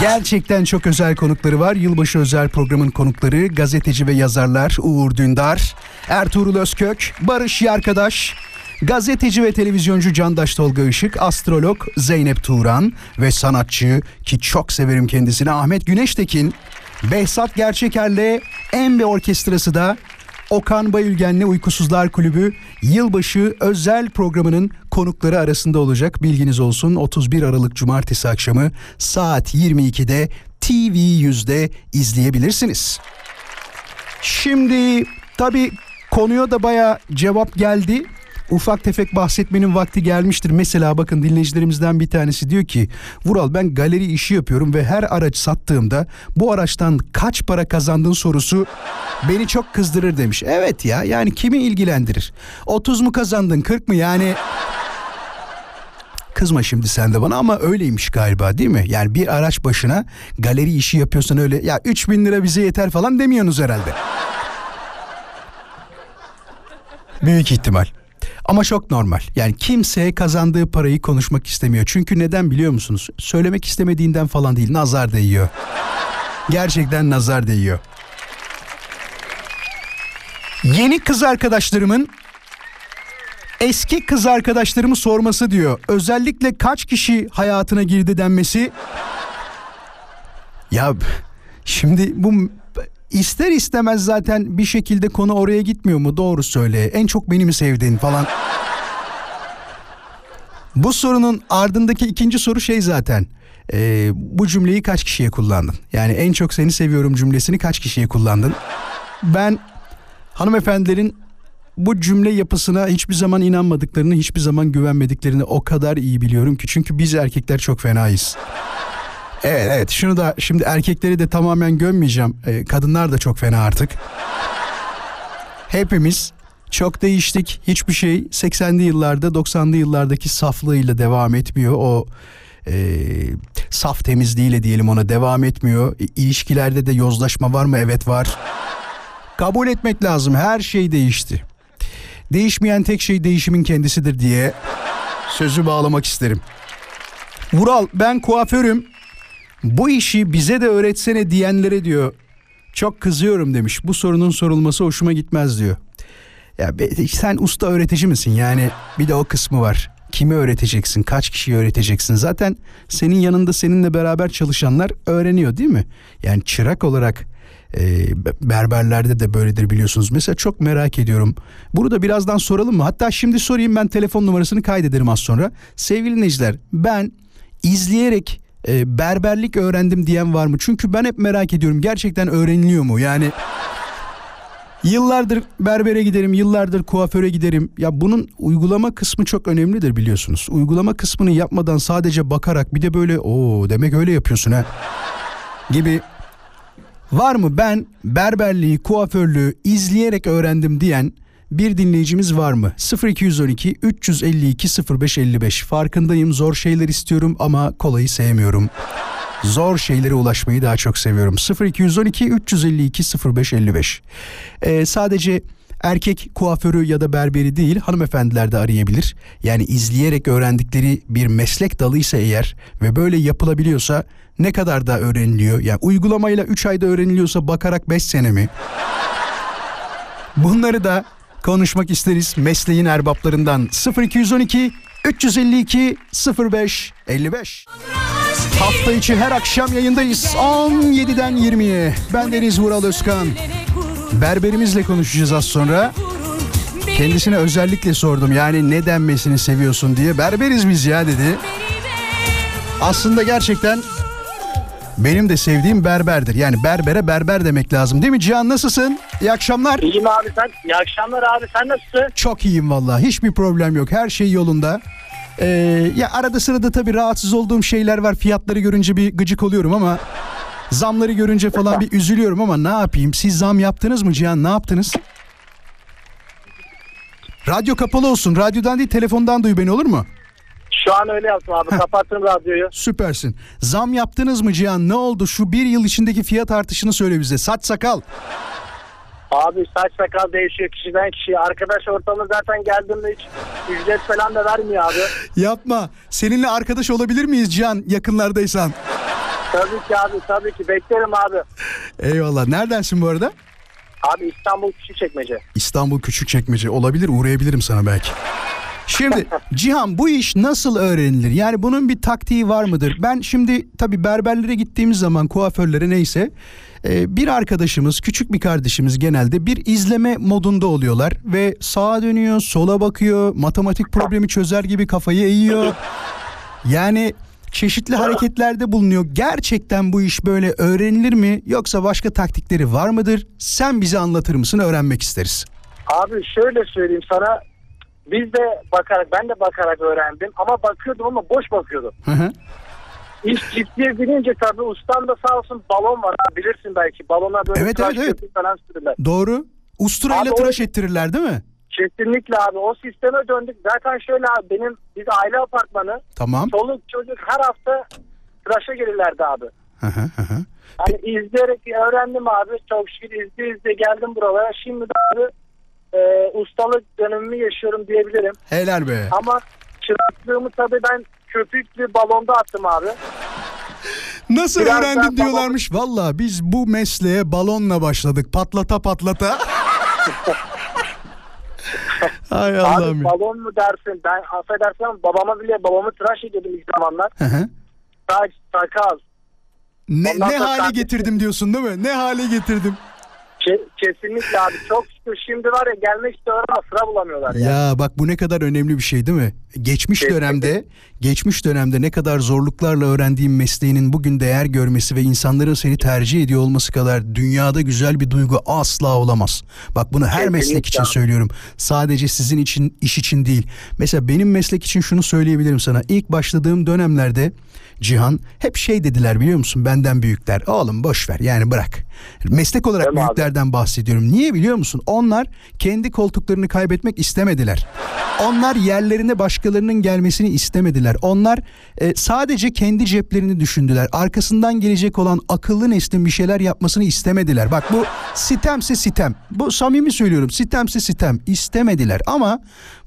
Speaker 3: Gerçekten çok özel konukları var. Yılbaşı özel programın konukları gazeteci ve yazarlar Uğur Dündar, Ertuğrul Özkök, Barış Yarkadaş, gazeteci ve televizyoncu Candaş Tolga Işık, astrolog Zeynep Turan ve sanatçı ki çok severim kendisini Ahmet Güneştekin, Behzat Gerçeker'le Embe Orkestrası da Okan Bayülgen'le Uykusuzlar Kulübü yılbaşı özel programının konukları arasında olacak. Bilginiz olsun 31 Aralık Cumartesi akşamı saat 22'de TV100'de izleyebilirsiniz. Şimdi tabii konuya da baya cevap geldi. Ufak tefek bahsetmenin vakti gelmiştir. Mesela bakın dinleyicilerimizden bir tanesi diyor ki Vural ben galeri işi yapıyorum ve her araç sattığımda bu araçtan kaç para kazandın sorusu beni çok kızdırır demiş. Evet ya yani kimi ilgilendirir? 30 mu kazandın 40 mı yani Kızma şimdi sen de bana ama öyleymiş galiba değil mi? Yani bir araç başına galeri işi yapıyorsan öyle ya 3000 lira bize yeter falan demiyorsunuz herhalde. Büyük ihtimal. Ama çok normal. Yani kimse kazandığı parayı konuşmak istemiyor. Çünkü neden biliyor musunuz? Söylemek istemediğinden falan değil. Nazar değiyor. Gerçekten nazar değiyor. Yeni kız arkadaşlarımın eski kız arkadaşlarımı sorması diyor. Özellikle kaç kişi hayatına girdi denmesi. Ya şimdi bu ister istemez zaten bir şekilde konu oraya gitmiyor mu? Doğru söyle. En çok beni mi sevdin falan. Bu sorunun ardındaki ikinci soru şey zaten. Ee, bu cümleyi kaç kişiye kullandın? Yani en çok seni seviyorum cümlesini kaç kişiye kullandın? Ben hanımefendilerin bu cümle yapısına hiçbir zaman inanmadıklarını, hiçbir zaman güvenmediklerini o kadar iyi biliyorum ki. Çünkü biz erkekler çok fenayız. Evet evet şunu da şimdi erkekleri de tamamen gömmeyeceğim. Ee, kadınlar da çok fena artık. Hepimiz çok değiştik. Hiçbir şey 80'li yıllarda 90'lı yıllardaki saflığıyla devam etmiyor. O e, saf temizliğiyle diyelim ona devam etmiyor. İ- İlişkilerde de yozlaşma var mı? Evet var. Kabul etmek lazım. Her şey değişti. Değişmeyen tek şey değişimin kendisidir diye sözü bağlamak isterim. Vural ben kuaförüm. Bu işi bize de öğretsene diyenlere diyor. Çok kızıyorum demiş. Bu sorunun sorulması hoşuma gitmez diyor. Ya sen usta öğretici misin? Yani bir de o kısmı var. Kimi öğreteceksin? Kaç kişiyi öğreteceksin? Zaten senin yanında seninle beraber çalışanlar öğreniyor değil mi? Yani çırak olarak e, be- berberlerde de böyledir biliyorsunuz. Mesela çok merak ediyorum. Bunu da birazdan soralım mı? Hatta şimdi sorayım ben telefon numarasını kaydederim az sonra. Sevgili dinleyiciler ben izleyerek e, berberlik öğrendim diyen var mı? Çünkü ben hep merak ediyorum gerçekten öğreniliyor mu? Yani Yıllardır berbere giderim, yıllardır kuaföre giderim. Ya bunun uygulama kısmı çok önemlidir biliyorsunuz. Uygulama kısmını yapmadan sadece bakarak bir de böyle o demek öyle yapıyorsun ha gibi var mı ben berberliği, kuaförlüğü izleyerek öğrendim diyen bir dinleyicimiz var mı? 0212 352 0555 farkındayım zor şeyler istiyorum ama kolayı sevmiyorum. Zor şeylere ulaşmayı daha çok seviyorum. 0212 352 0555. Ee, sadece erkek kuaförü ya da berberi değil hanımefendiler de arayabilir. Yani izleyerek öğrendikleri bir meslek dalıysa eğer ve böyle yapılabiliyorsa ne kadar da öğreniliyor? Yani uygulamayla 3 ayda öğreniliyorsa bakarak 5 sene mi? Bunları da konuşmak isteriz mesleğin erbaplarından 0212 352 05 55. Hafta içi her akşam yayındayız 17'den 20'ye. Ben Deniz Vural Özkan. Berberimizle konuşacağız az sonra. Kendisine özellikle sordum yani ne denmesini seviyorsun diye. Berberiz biz ya dedi. Aslında gerçekten benim de sevdiğim berberdir. Yani berbere berber demek lazım değil mi Cihan nasılsın? İyi akşamlar.
Speaker 5: İyiyim abi sen. İyi akşamlar abi sen nasılsın?
Speaker 3: Çok iyiyim vallahi. Hiçbir problem yok. Her şey yolunda. Ee, ya arada sırada tabii rahatsız olduğum şeyler var. Fiyatları görünce bir gıcık oluyorum ama Zamları görünce falan bir üzülüyorum ama ne yapayım? Siz zam yaptınız mı Cihan? Ne yaptınız? Radyo kapalı olsun. Radyodan değil telefondan duy beni olur mu?
Speaker 5: Şu an öyle yaptım abi. Kapattım radyoyu.
Speaker 3: Süpersin. Zam yaptınız mı Cihan? Ne oldu? Şu bir yıl içindeki fiyat artışını söyle bize. Saç sakal.
Speaker 5: Abi saç sakal değişiyor kişiden kişiye. Arkadaş ortamı zaten geldiğimde hiç ücret falan da vermiyor abi.
Speaker 3: Yapma. Seninle arkadaş olabilir miyiz Cihan yakınlardaysan?
Speaker 5: Tabii ki abi tabii ki beklerim abi.
Speaker 3: Eyvallah. Neredensin bu arada?
Speaker 5: Abi İstanbul Küçükçekmece.
Speaker 3: İstanbul Küçükçekmece olabilir uğrayabilirim sana belki. Şimdi Cihan bu iş nasıl öğrenilir? Yani bunun bir taktiği var mıdır? Ben şimdi tabii berberlere gittiğimiz zaman kuaförlere neyse e, bir arkadaşımız küçük bir kardeşimiz genelde bir izleme modunda oluyorlar ve sağa dönüyor sola bakıyor matematik problemi çözer gibi kafayı eğiyor. Yani çeşitli hareketlerde bulunuyor. Gerçekten bu iş böyle öğrenilir mi yoksa başka taktikleri var mıdır? Sen bize anlatır mısın? Öğrenmek isteriz.
Speaker 5: Abi şöyle söyleyeyim sana. Biz de bakarak ben de bakarak öğrendim ama bakıyordum ama boş bakıyordum.
Speaker 3: Hı hı.
Speaker 5: İş ciddiye binince tabii ustam da sağ olsun balon var bilirsin belki. Balona böyle
Speaker 3: Evet,
Speaker 5: tıraş
Speaker 3: evet, evet.
Speaker 5: falan sürürler.
Speaker 3: Doğru. Usturayla
Speaker 5: Abi o-
Speaker 3: tıraş ettirirler değil mi?
Speaker 5: Kesinlikle abi o sisteme döndük. Zaten şöyle abi benim biz aile apartmanı
Speaker 3: Tamam.
Speaker 5: çoluk çocuk her hafta tıraşa gelirlerdi abi.
Speaker 3: Hı hı hı hı.
Speaker 5: Hani izleyerek öğrendim abi. Çok şükür izle izle geldim buralara. Şimdi de abi e, ustalık dönemimi yaşıyorum diyebilirim.
Speaker 3: Helal be.
Speaker 5: Ama çıraklığımı tabii ben köpüklü balonda attım abi.
Speaker 3: Nasıl
Speaker 5: Biraz
Speaker 3: öğrendin diyorlarmış. Valla biz bu mesleğe balonla başladık. Patlata patlata. Ay Allah'ım
Speaker 5: Abi balon mu dersin? Ben affedersin ama babama bile babamı tıraş ediyordum ilk zamanlar.
Speaker 3: Hı hı.
Speaker 5: Saç, sakal.
Speaker 3: Ne,
Speaker 5: Ondan
Speaker 3: ne hale getirdim diyorsun değil mi? Ne hale getirdim.
Speaker 5: Ke- kesinlikle abi. Çok şükür şimdi var ya gelmek istiyorlar ama sıra bulamıyorlar. Ya.
Speaker 3: Ya bak bu ne kadar önemli bir şey değil mi? Geçmiş
Speaker 5: Kesinlikle.
Speaker 3: dönemde, geçmiş dönemde ne kadar zorluklarla öğrendiğin mesleğinin bugün değer görmesi ve insanların seni tercih ediyor olması kadar dünyada güzel bir duygu asla olamaz. Bak bunu her
Speaker 5: Kesinlikle
Speaker 3: meslek için söylüyorum. Sadece sizin için, iş için değil. Mesela benim meslek için şunu söyleyebilirim sana. İlk başladığım dönemlerde Cihan hep şey dediler biliyor musun benden büyükler. Oğlum boş ver yani bırak. Meslek olarak
Speaker 5: Değil mi abi?
Speaker 3: büyüklerden bahsediyorum. Niye biliyor musun? Onlar kendi koltuklarını kaybetmek istemediler. Onlar yerlerine başkalarının gelmesini istemediler. Onlar e, sadece kendi ceplerini düşündüler. Arkasından gelecek olan akıllı neslin bir şeyler yapmasını istemediler. Bak bu sitemse sitem. Bu samimi söylüyorum. Sitemse sitem. istemediler ama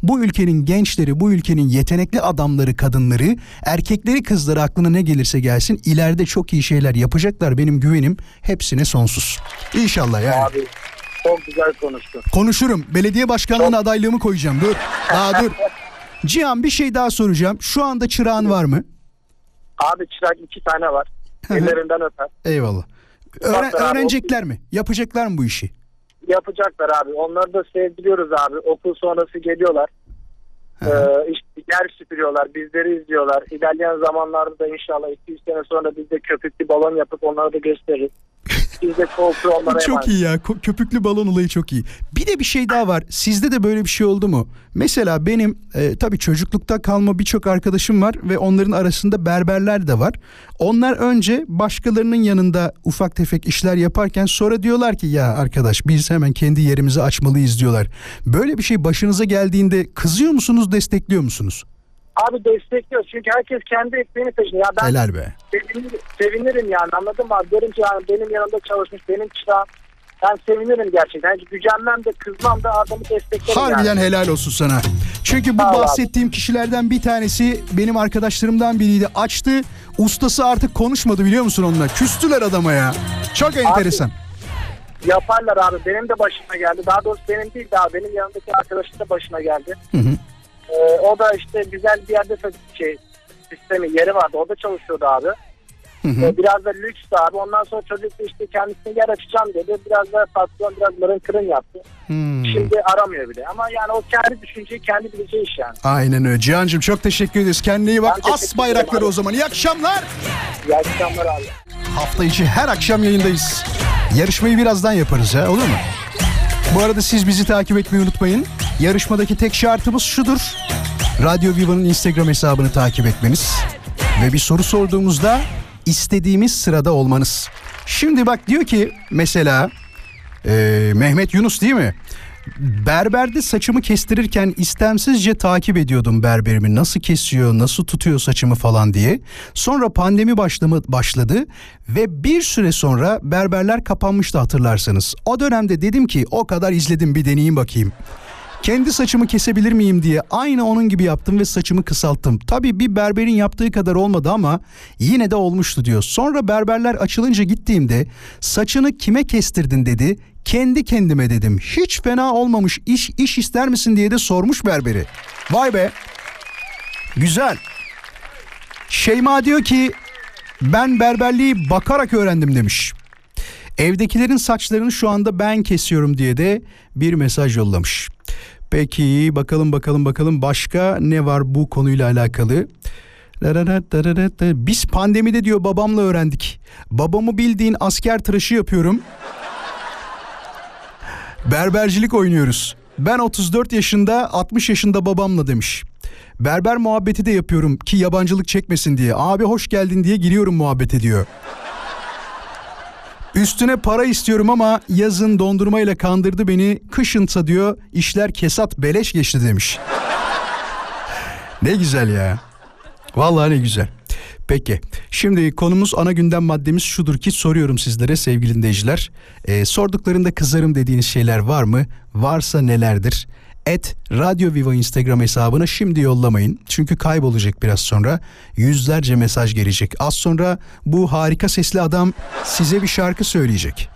Speaker 3: bu ülkenin gençleri, bu ülkenin yetenekli adamları, kadınları, erkekleri, kızları aklına ne gelirse gelsin ileride çok iyi şeyler yapacaklar. Benim güvenim hepsine sonsuz. İnşallah yani.
Speaker 5: Abi çok güzel konuştun.
Speaker 3: Konuşurum. Belediye başkanlığına adaylığımı koyacağım. Dur. Daha dur. Cihan bir şey daha soracağım. Şu anda çırağın var mı?
Speaker 5: Abi çırak iki tane var. Ellerinden öper.
Speaker 3: Eyvallah. Öğren-
Speaker 5: abi,
Speaker 3: öğrenecekler mi? Yapacaklar mı bu işi?
Speaker 5: Yapacaklar abi. Onları da sevdiriyoruz abi. Okul sonrası geliyorlar. Ee, işte yer süpürüyorlar. Bizleri izliyorlar. İlerleyen zamanlarda da inşallah 200 sene sonra biz de köpüklü balon yapıp onlara da gösteririz. Biz de onlara
Speaker 3: Çok iyi ya. Köpüklü balon olayı çok iyi. Bir de bir şey daha var. Sizde de böyle bir şey oldu mu? Mesela benim e, tabii çocuklukta kalma birçok arkadaşım var ve onların arasında berberler de var. Onlar önce başkalarının yanında ufak tefek işler yaparken sonra diyorlar ki ya arkadaş biz hemen kendi yerimizi açmalıyız diyorlar. Böyle bir şey başınıza geldiğinde kızıyor musunuz, destekliyor musunuz?
Speaker 5: Abi destekliyoruz. Çünkü herkes kendi ekmeğini peşinde. Ya ben
Speaker 3: Helal be.
Speaker 5: sevinirim, sevinirim yani anladın mı abi? Derim ki yani benim yanımda çalışmış benim çırağım. Ben sevinirim gerçekten. Yani gücenmem de kızmam da adamı desteklerim
Speaker 3: Harbiden
Speaker 5: yani.
Speaker 3: helal olsun sana. Çünkü bu
Speaker 5: Sağ ol abi.
Speaker 3: bahsettiğim kişilerden bir tanesi benim arkadaşlarımdan biriydi. Açtı. Ustası artık konuşmadı biliyor musun onunla? Küstüler adama ya. Çok enteresan.
Speaker 5: Yaparlar abi. Benim de başıma geldi. Daha doğrusu benim değil daha benim yanımdaki arkadaşın da başına geldi.
Speaker 3: Hı hı.
Speaker 5: Ee, o da işte güzel bir yerde şey sistemi yeri vardı. O da çalışıyordu abi.
Speaker 3: Hı hı.
Speaker 5: Ee, biraz da lükstü abi. Ondan sonra çocuk da işte kendisine yer açacağım dedi. Biraz da patron biraz mırın kırın yaptı.
Speaker 3: Hmm.
Speaker 5: Şimdi aramıyor bile. Ama yani o kendi düşünceyi kendi bileceği iş yani.
Speaker 3: Aynen öyle. Cihan'cığım çok teşekkür ederiz. Kendine iyi bak.
Speaker 5: Ben
Speaker 3: As bayrakları
Speaker 5: abi.
Speaker 3: o zaman. İyi akşamlar.
Speaker 5: İyi akşamlar abi.
Speaker 3: Hafta içi her akşam yayındayız. Yarışmayı birazdan yaparız ya olur mu? Bu arada siz bizi takip etmeyi unutmayın. Yarışmadaki tek şartımız şudur. Radyo Viva'nın Instagram hesabını takip etmeniz. Ve bir soru sorduğumuzda istediğimiz sırada olmanız. Şimdi bak diyor ki mesela e, Mehmet Yunus değil mi? Berberde saçımı kestirirken istemsizce takip ediyordum berberimi. Nasıl kesiyor, nasıl tutuyor saçımı falan diye. Sonra pandemi başlamı, başladı ve bir süre sonra berberler kapanmıştı hatırlarsanız. O dönemde dedim ki o kadar izledim bir deneyeyim bakayım. Kendi saçımı kesebilir miyim diye aynı onun gibi yaptım ve saçımı kısalttım. Tabii bir berberin yaptığı kadar olmadı ama yine de olmuştu diyor. Sonra berberler açılınca gittiğimde saçını kime kestirdin dedi. Kendi kendime dedim. Hiç fena olmamış iş iş ister misin diye de sormuş berberi. Vay be. Güzel. Şeyma diyor ki ben berberliği bakarak öğrendim demiş. Evdekilerin saçlarını şu anda ben kesiyorum diye de bir mesaj yollamış. Peki bakalım bakalım bakalım başka ne var bu konuyla alakalı? Biz pandemide diyor babamla öğrendik. Babamı bildiğin asker tıraşı yapıyorum. Berbercilik oynuyoruz. Ben 34 yaşında 60 yaşında babamla demiş. Berber muhabbeti de yapıyorum ki yabancılık çekmesin diye. Abi hoş geldin diye giriyorum muhabbet ediyor. Üstüne para istiyorum ama yazın dondurmayla kandırdı beni. Kışınsa diyor işler kesat beleş geçti demiş. ne güzel ya. Vallahi ne güzel. Peki şimdi konumuz ana gündem maddemiz şudur ki soruyorum sizlere sevgili dinleyiciler. Ee, sorduklarında kızarım dediğiniz şeyler var mı? Varsa nelerdir? Et Radyo Viva Instagram hesabına şimdi yollamayın. Çünkü kaybolacak biraz sonra. Yüzlerce mesaj gelecek. Az sonra bu harika sesli adam size bir şarkı söyleyecek.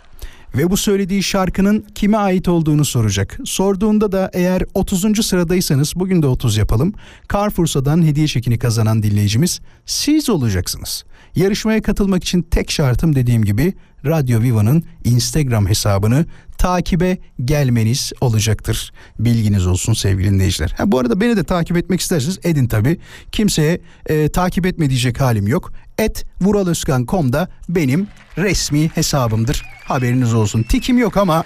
Speaker 3: Ve bu söylediği şarkının kime ait olduğunu soracak. Sorduğunda da eğer 30. sıradaysanız bugün de 30 yapalım. Carrefour'dan hediye çekini kazanan dinleyicimiz siz olacaksınız. Yarışmaya katılmak için tek şartım dediğim gibi Radyo Viva'nın Instagram hesabını takibe gelmeniz olacaktır. Bilginiz olsun sevgili dinleyiciler. Ha, bu arada beni de takip etmek isterseniz edin tabi. Kimseye e, takip etme diyecek halim yok. Et vuraloskan.com'da benim resmi hesabımdır. Haberiniz olsun. Tikim yok ama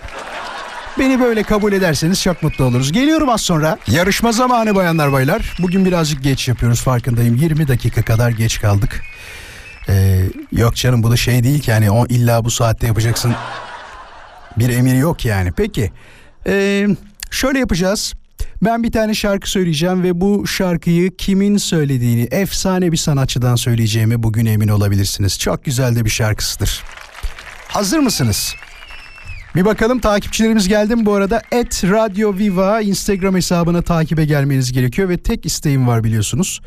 Speaker 3: Beni böyle kabul ederseniz çok mutlu oluruz. Geliyorum az sonra. Yarışma zamanı bayanlar baylar. Bugün birazcık geç yapıyoruz farkındayım. 20 dakika kadar geç kaldık. Ee, yok canım bu da şey değil ki yani o illa bu saatte yapacaksın. Bir emir yok yani. Peki. Ee, şöyle yapacağız. Ben bir tane şarkı söyleyeceğim ve bu şarkıyı kimin söylediğini efsane bir sanatçıdan söyleyeceğimi bugün emin olabilirsiniz. Çok güzel de bir şarkısıdır. Hazır mısınız? Bir bakalım takipçilerimiz geldi mi bu arada? Et Radio Viva Instagram hesabına takibe gelmeniz gerekiyor ve tek isteğim var biliyorsunuz.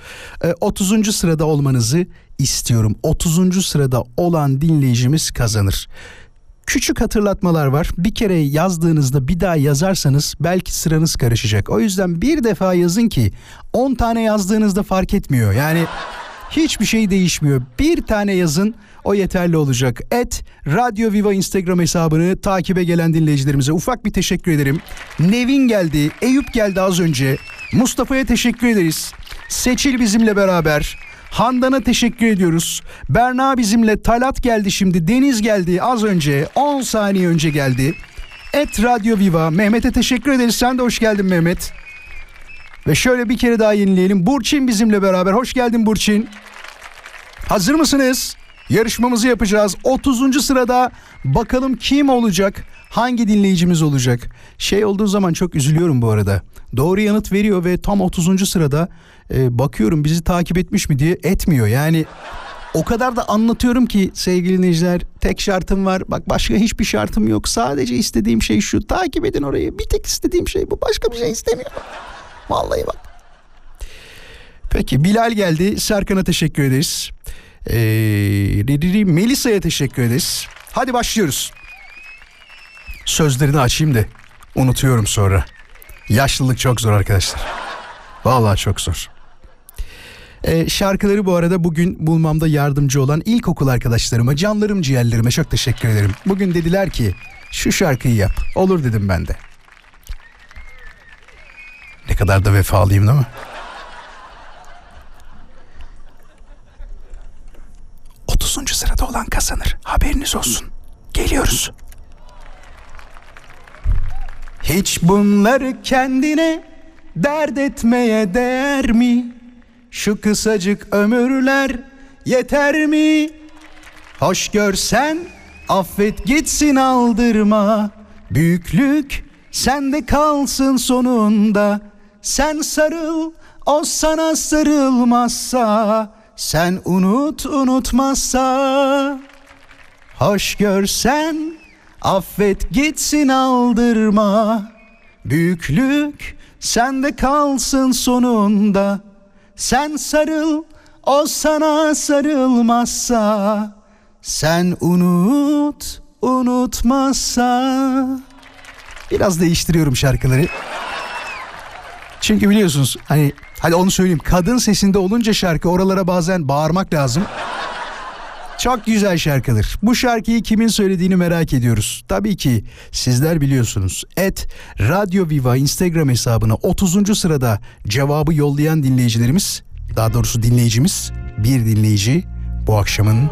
Speaker 3: Ee, 30. sırada olmanızı istiyorum. 30. sırada olan dinleyicimiz kazanır. Küçük hatırlatmalar var. Bir kere yazdığınızda bir daha yazarsanız belki sıranız karışacak. O yüzden bir defa yazın ki 10 tane yazdığınızda fark etmiyor. Yani hiçbir şey değişmiyor. Bir tane yazın o yeterli olacak. Et Radyo Viva Instagram hesabını takibe gelen dinleyicilerimize ufak bir teşekkür ederim. Nevin geldi, Eyüp geldi az önce. Mustafa'ya teşekkür ederiz. Seçil bizimle beraber. Handan'a teşekkür ediyoruz. Berna bizimle. Talat geldi şimdi. Deniz geldi az önce. 10 saniye önce geldi. Et Radyo Viva. Mehmet'e teşekkür ederiz. Sen de hoş geldin Mehmet. Ve şöyle bir kere daha yenileyelim. Burçin bizimle beraber. Hoş geldin Burçin. Hazır mısınız? Yarışmamızı yapacağız. 30. sırada bakalım kim olacak? Hangi dinleyicimiz olacak? Şey olduğu zaman çok üzülüyorum bu arada. Doğru yanıt veriyor ve tam 30. sırada e, bakıyorum bizi takip etmiş mi diye etmiyor. Yani o kadar da anlatıyorum ki sevgili dinleyiciler tek şartım var. Bak başka hiçbir şartım yok. Sadece istediğim şey şu. Takip edin orayı. Bir tek istediğim şey bu. Başka bir şey istemiyorum. Vallahi bak. Peki Bilal geldi. Serkan'a teşekkür ederiz. Ee, Melisa'ya teşekkür ederiz. Hadi başlıyoruz. Sözlerini açayım da unutuyorum sonra. Yaşlılık çok zor arkadaşlar. Vallahi çok zor. Ee, şarkıları bu arada bugün bulmamda yardımcı olan ilkokul arkadaşlarıma, canlarım ciğerlerime çok teşekkür ederim. Bugün dediler ki şu şarkıyı yap. Olur dedim ben de. Ne kadar da vefalıyım değil mi? 30. sırada olan kazanır. Haberiniz olsun. Geliyoruz. Hiç bunları kendine dert etmeye değer mi? Şu kısacık ömürler yeter mi? Hoş görsen Affet gitsin aldırma Büyüklük sende kalsın sonunda Sen sarıl o sana sarılmazsa Sen unut unutmazsa Hoş görsen affet gitsin aldırma. Büyüklük sende kalsın sonunda. Sen sarıl o sana sarılmazsa. Sen unut unutmazsa. Biraz değiştiriyorum şarkıları. Çünkü biliyorsunuz hani hadi onu söyleyeyim. Kadın sesinde olunca şarkı oralara bazen bağırmak lazım. Çok güzel şarkıdır. Bu şarkıyı kimin söylediğini merak ediyoruz. Tabii ki sizler biliyorsunuz. Et Radyo Viva Instagram hesabına 30. sırada cevabı yollayan dinleyicilerimiz, daha doğrusu dinleyicimiz, bir dinleyici bu akşamın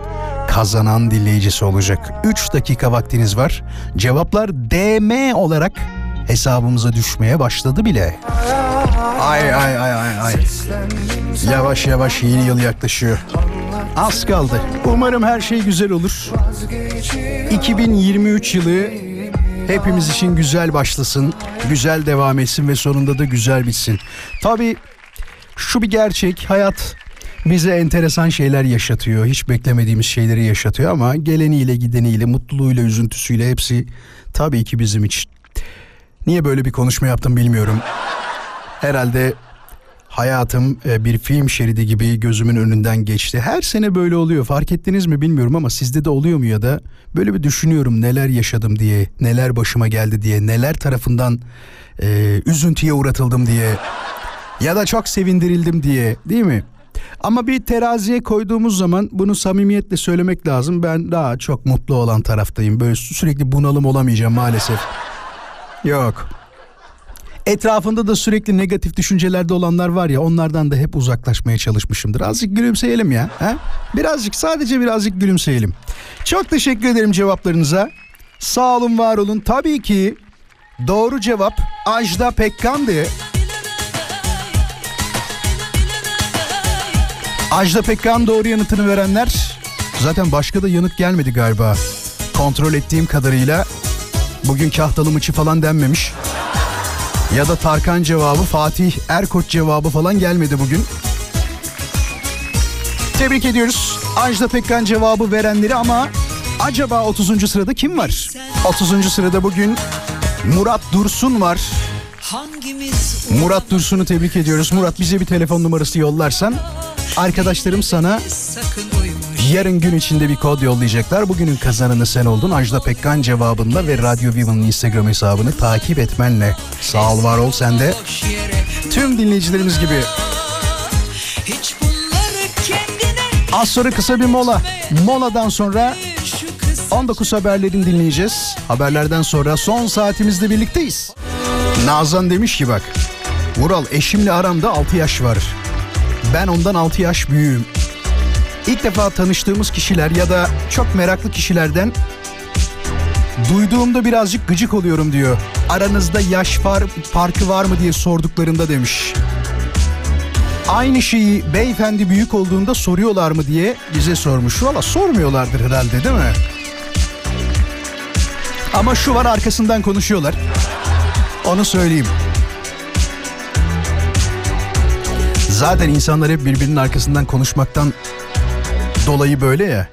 Speaker 3: kazanan dinleyicisi olacak. 3 dakika vaktiniz var. Cevaplar DM olarak hesabımıza düşmeye başladı bile. Ay ay ay ay ay. Yavaş yavaş yeni yıl yaklaşıyor. Az kaldı. Umarım her şey güzel olur. 2023 yılı hepimiz için güzel başlasın, güzel devam etsin ve sonunda da güzel bitsin. Tabii şu bir gerçek, hayat bize enteresan şeyler yaşatıyor. Hiç beklemediğimiz şeyleri yaşatıyor ama geleniyle gideniyle, mutluluğuyla, üzüntüsüyle hepsi tabii ki bizim için. Niye böyle bir konuşma yaptım bilmiyorum. Herhalde hayatım e, bir film şeridi gibi gözümün önünden geçti. Her sene böyle oluyor. Fark ettiniz mi bilmiyorum ama sizde de oluyor mu ya da böyle bir düşünüyorum neler yaşadım diye, neler başıma geldi diye, neler tarafından e, üzüntüye uğratıldım diye ya da çok sevindirildim diye, değil mi? Ama bir teraziye koyduğumuz zaman bunu samimiyetle söylemek lazım. Ben daha çok mutlu olan taraftayım. Böyle sürekli bunalım olamayacağım maalesef. Yok. Etrafında da sürekli negatif düşüncelerde olanlar var ya onlardan da hep uzaklaşmaya çalışmışımdır. Azıcık gülümseyelim ya. He? Birazcık sadece birazcık gülümseyelim. Çok teşekkür ederim cevaplarınıza. Sağ olun var olun. Tabii ki doğru cevap Ajda Pekkan'dı. Ajda Pekkan doğru yanıtını verenler zaten başka da yanıt gelmedi galiba. Kontrol ettiğim kadarıyla bugün kahtalı mıçı falan denmemiş. Ya da Tarkan cevabı Fatih Erkoç cevabı falan gelmedi bugün. Tebrik ediyoruz Ajda Pekkan cevabı verenleri ama acaba 30. sırada kim var? 30. sırada bugün Murat Dursun var. Murat Dursun'u tebrik ediyoruz. Murat bize bir telefon numarası yollarsan arkadaşlarım sana yarın gün içinde bir kod yollayacaklar. Bugünün kazananı sen oldun. Ajda Pekkan cevabında ve Radyo Viva'nın Instagram hesabını takip etmenle. Sağ ol var ol sen de. Tüm dinleyicilerimiz gibi. Az sonra kısa bir mola. Moladan sonra 19 haberlerini dinleyeceğiz. Haberlerden sonra son saatimizde birlikteyiz. Nazan demiş ki bak. Vural eşimle aramda 6 yaş var. Ben ondan 6 yaş büyüğüm. İlk defa tanıştığımız kişiler ya da çok meraklı kişilerden duyduğumda birazcık gıcık oluyorum diyor. Aranızda yaş far, farkı var mı diye sorduklarında demiş. Aynı şeyi beyefendi büyük olduğunda soruyorlar mı diye bize sormuş. Valla sormuyorlardır herhalde değil mi? Ama şu var arkasından konuşuyorlar. Onu söyleyeyim. Zaten insanlar hep birbirinin arkasından konuşmaktan dolayı böyle ya.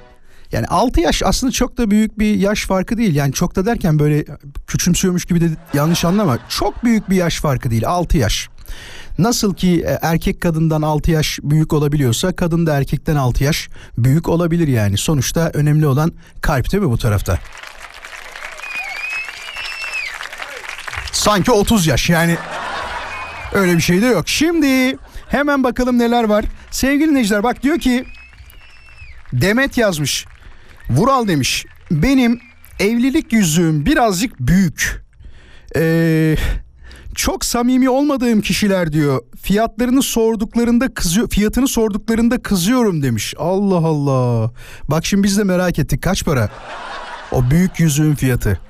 Speaker 3: Yani 6 yaş aslında çok da büyük bir yaş farkı değil. Yani çok da derken böyle küçümsüyormuş gibi de yanlış anlama. Çok büyük bir yaş farkı değil 6 yaş. Nasıl ki e, erkek kadından 6 yaş büyük olabiliyorsa kadın da erkekten 6 yaş büyük olabilir yani. Sonuçta önemli olan kalp değil mi bu tarafta? Sanki 30 yaş yani öyle bir şey de yok. Şimdi hemen bakalım neler var. Sevgili dinleyiciler bak diyor ki Demet yazmış. Vural demiş. Benim evlilik yüzüğüm birazcık büyük. Ee, çok samimi olmadığım kişiler diyor. Fiyatlarını sorduklarında kızıyor, fiyatını sorduklarında kızıyorum demiş. Allah Allah. Bak şimdi biz de merak ettik kaç para? O büyük yüzüğün fiyatı.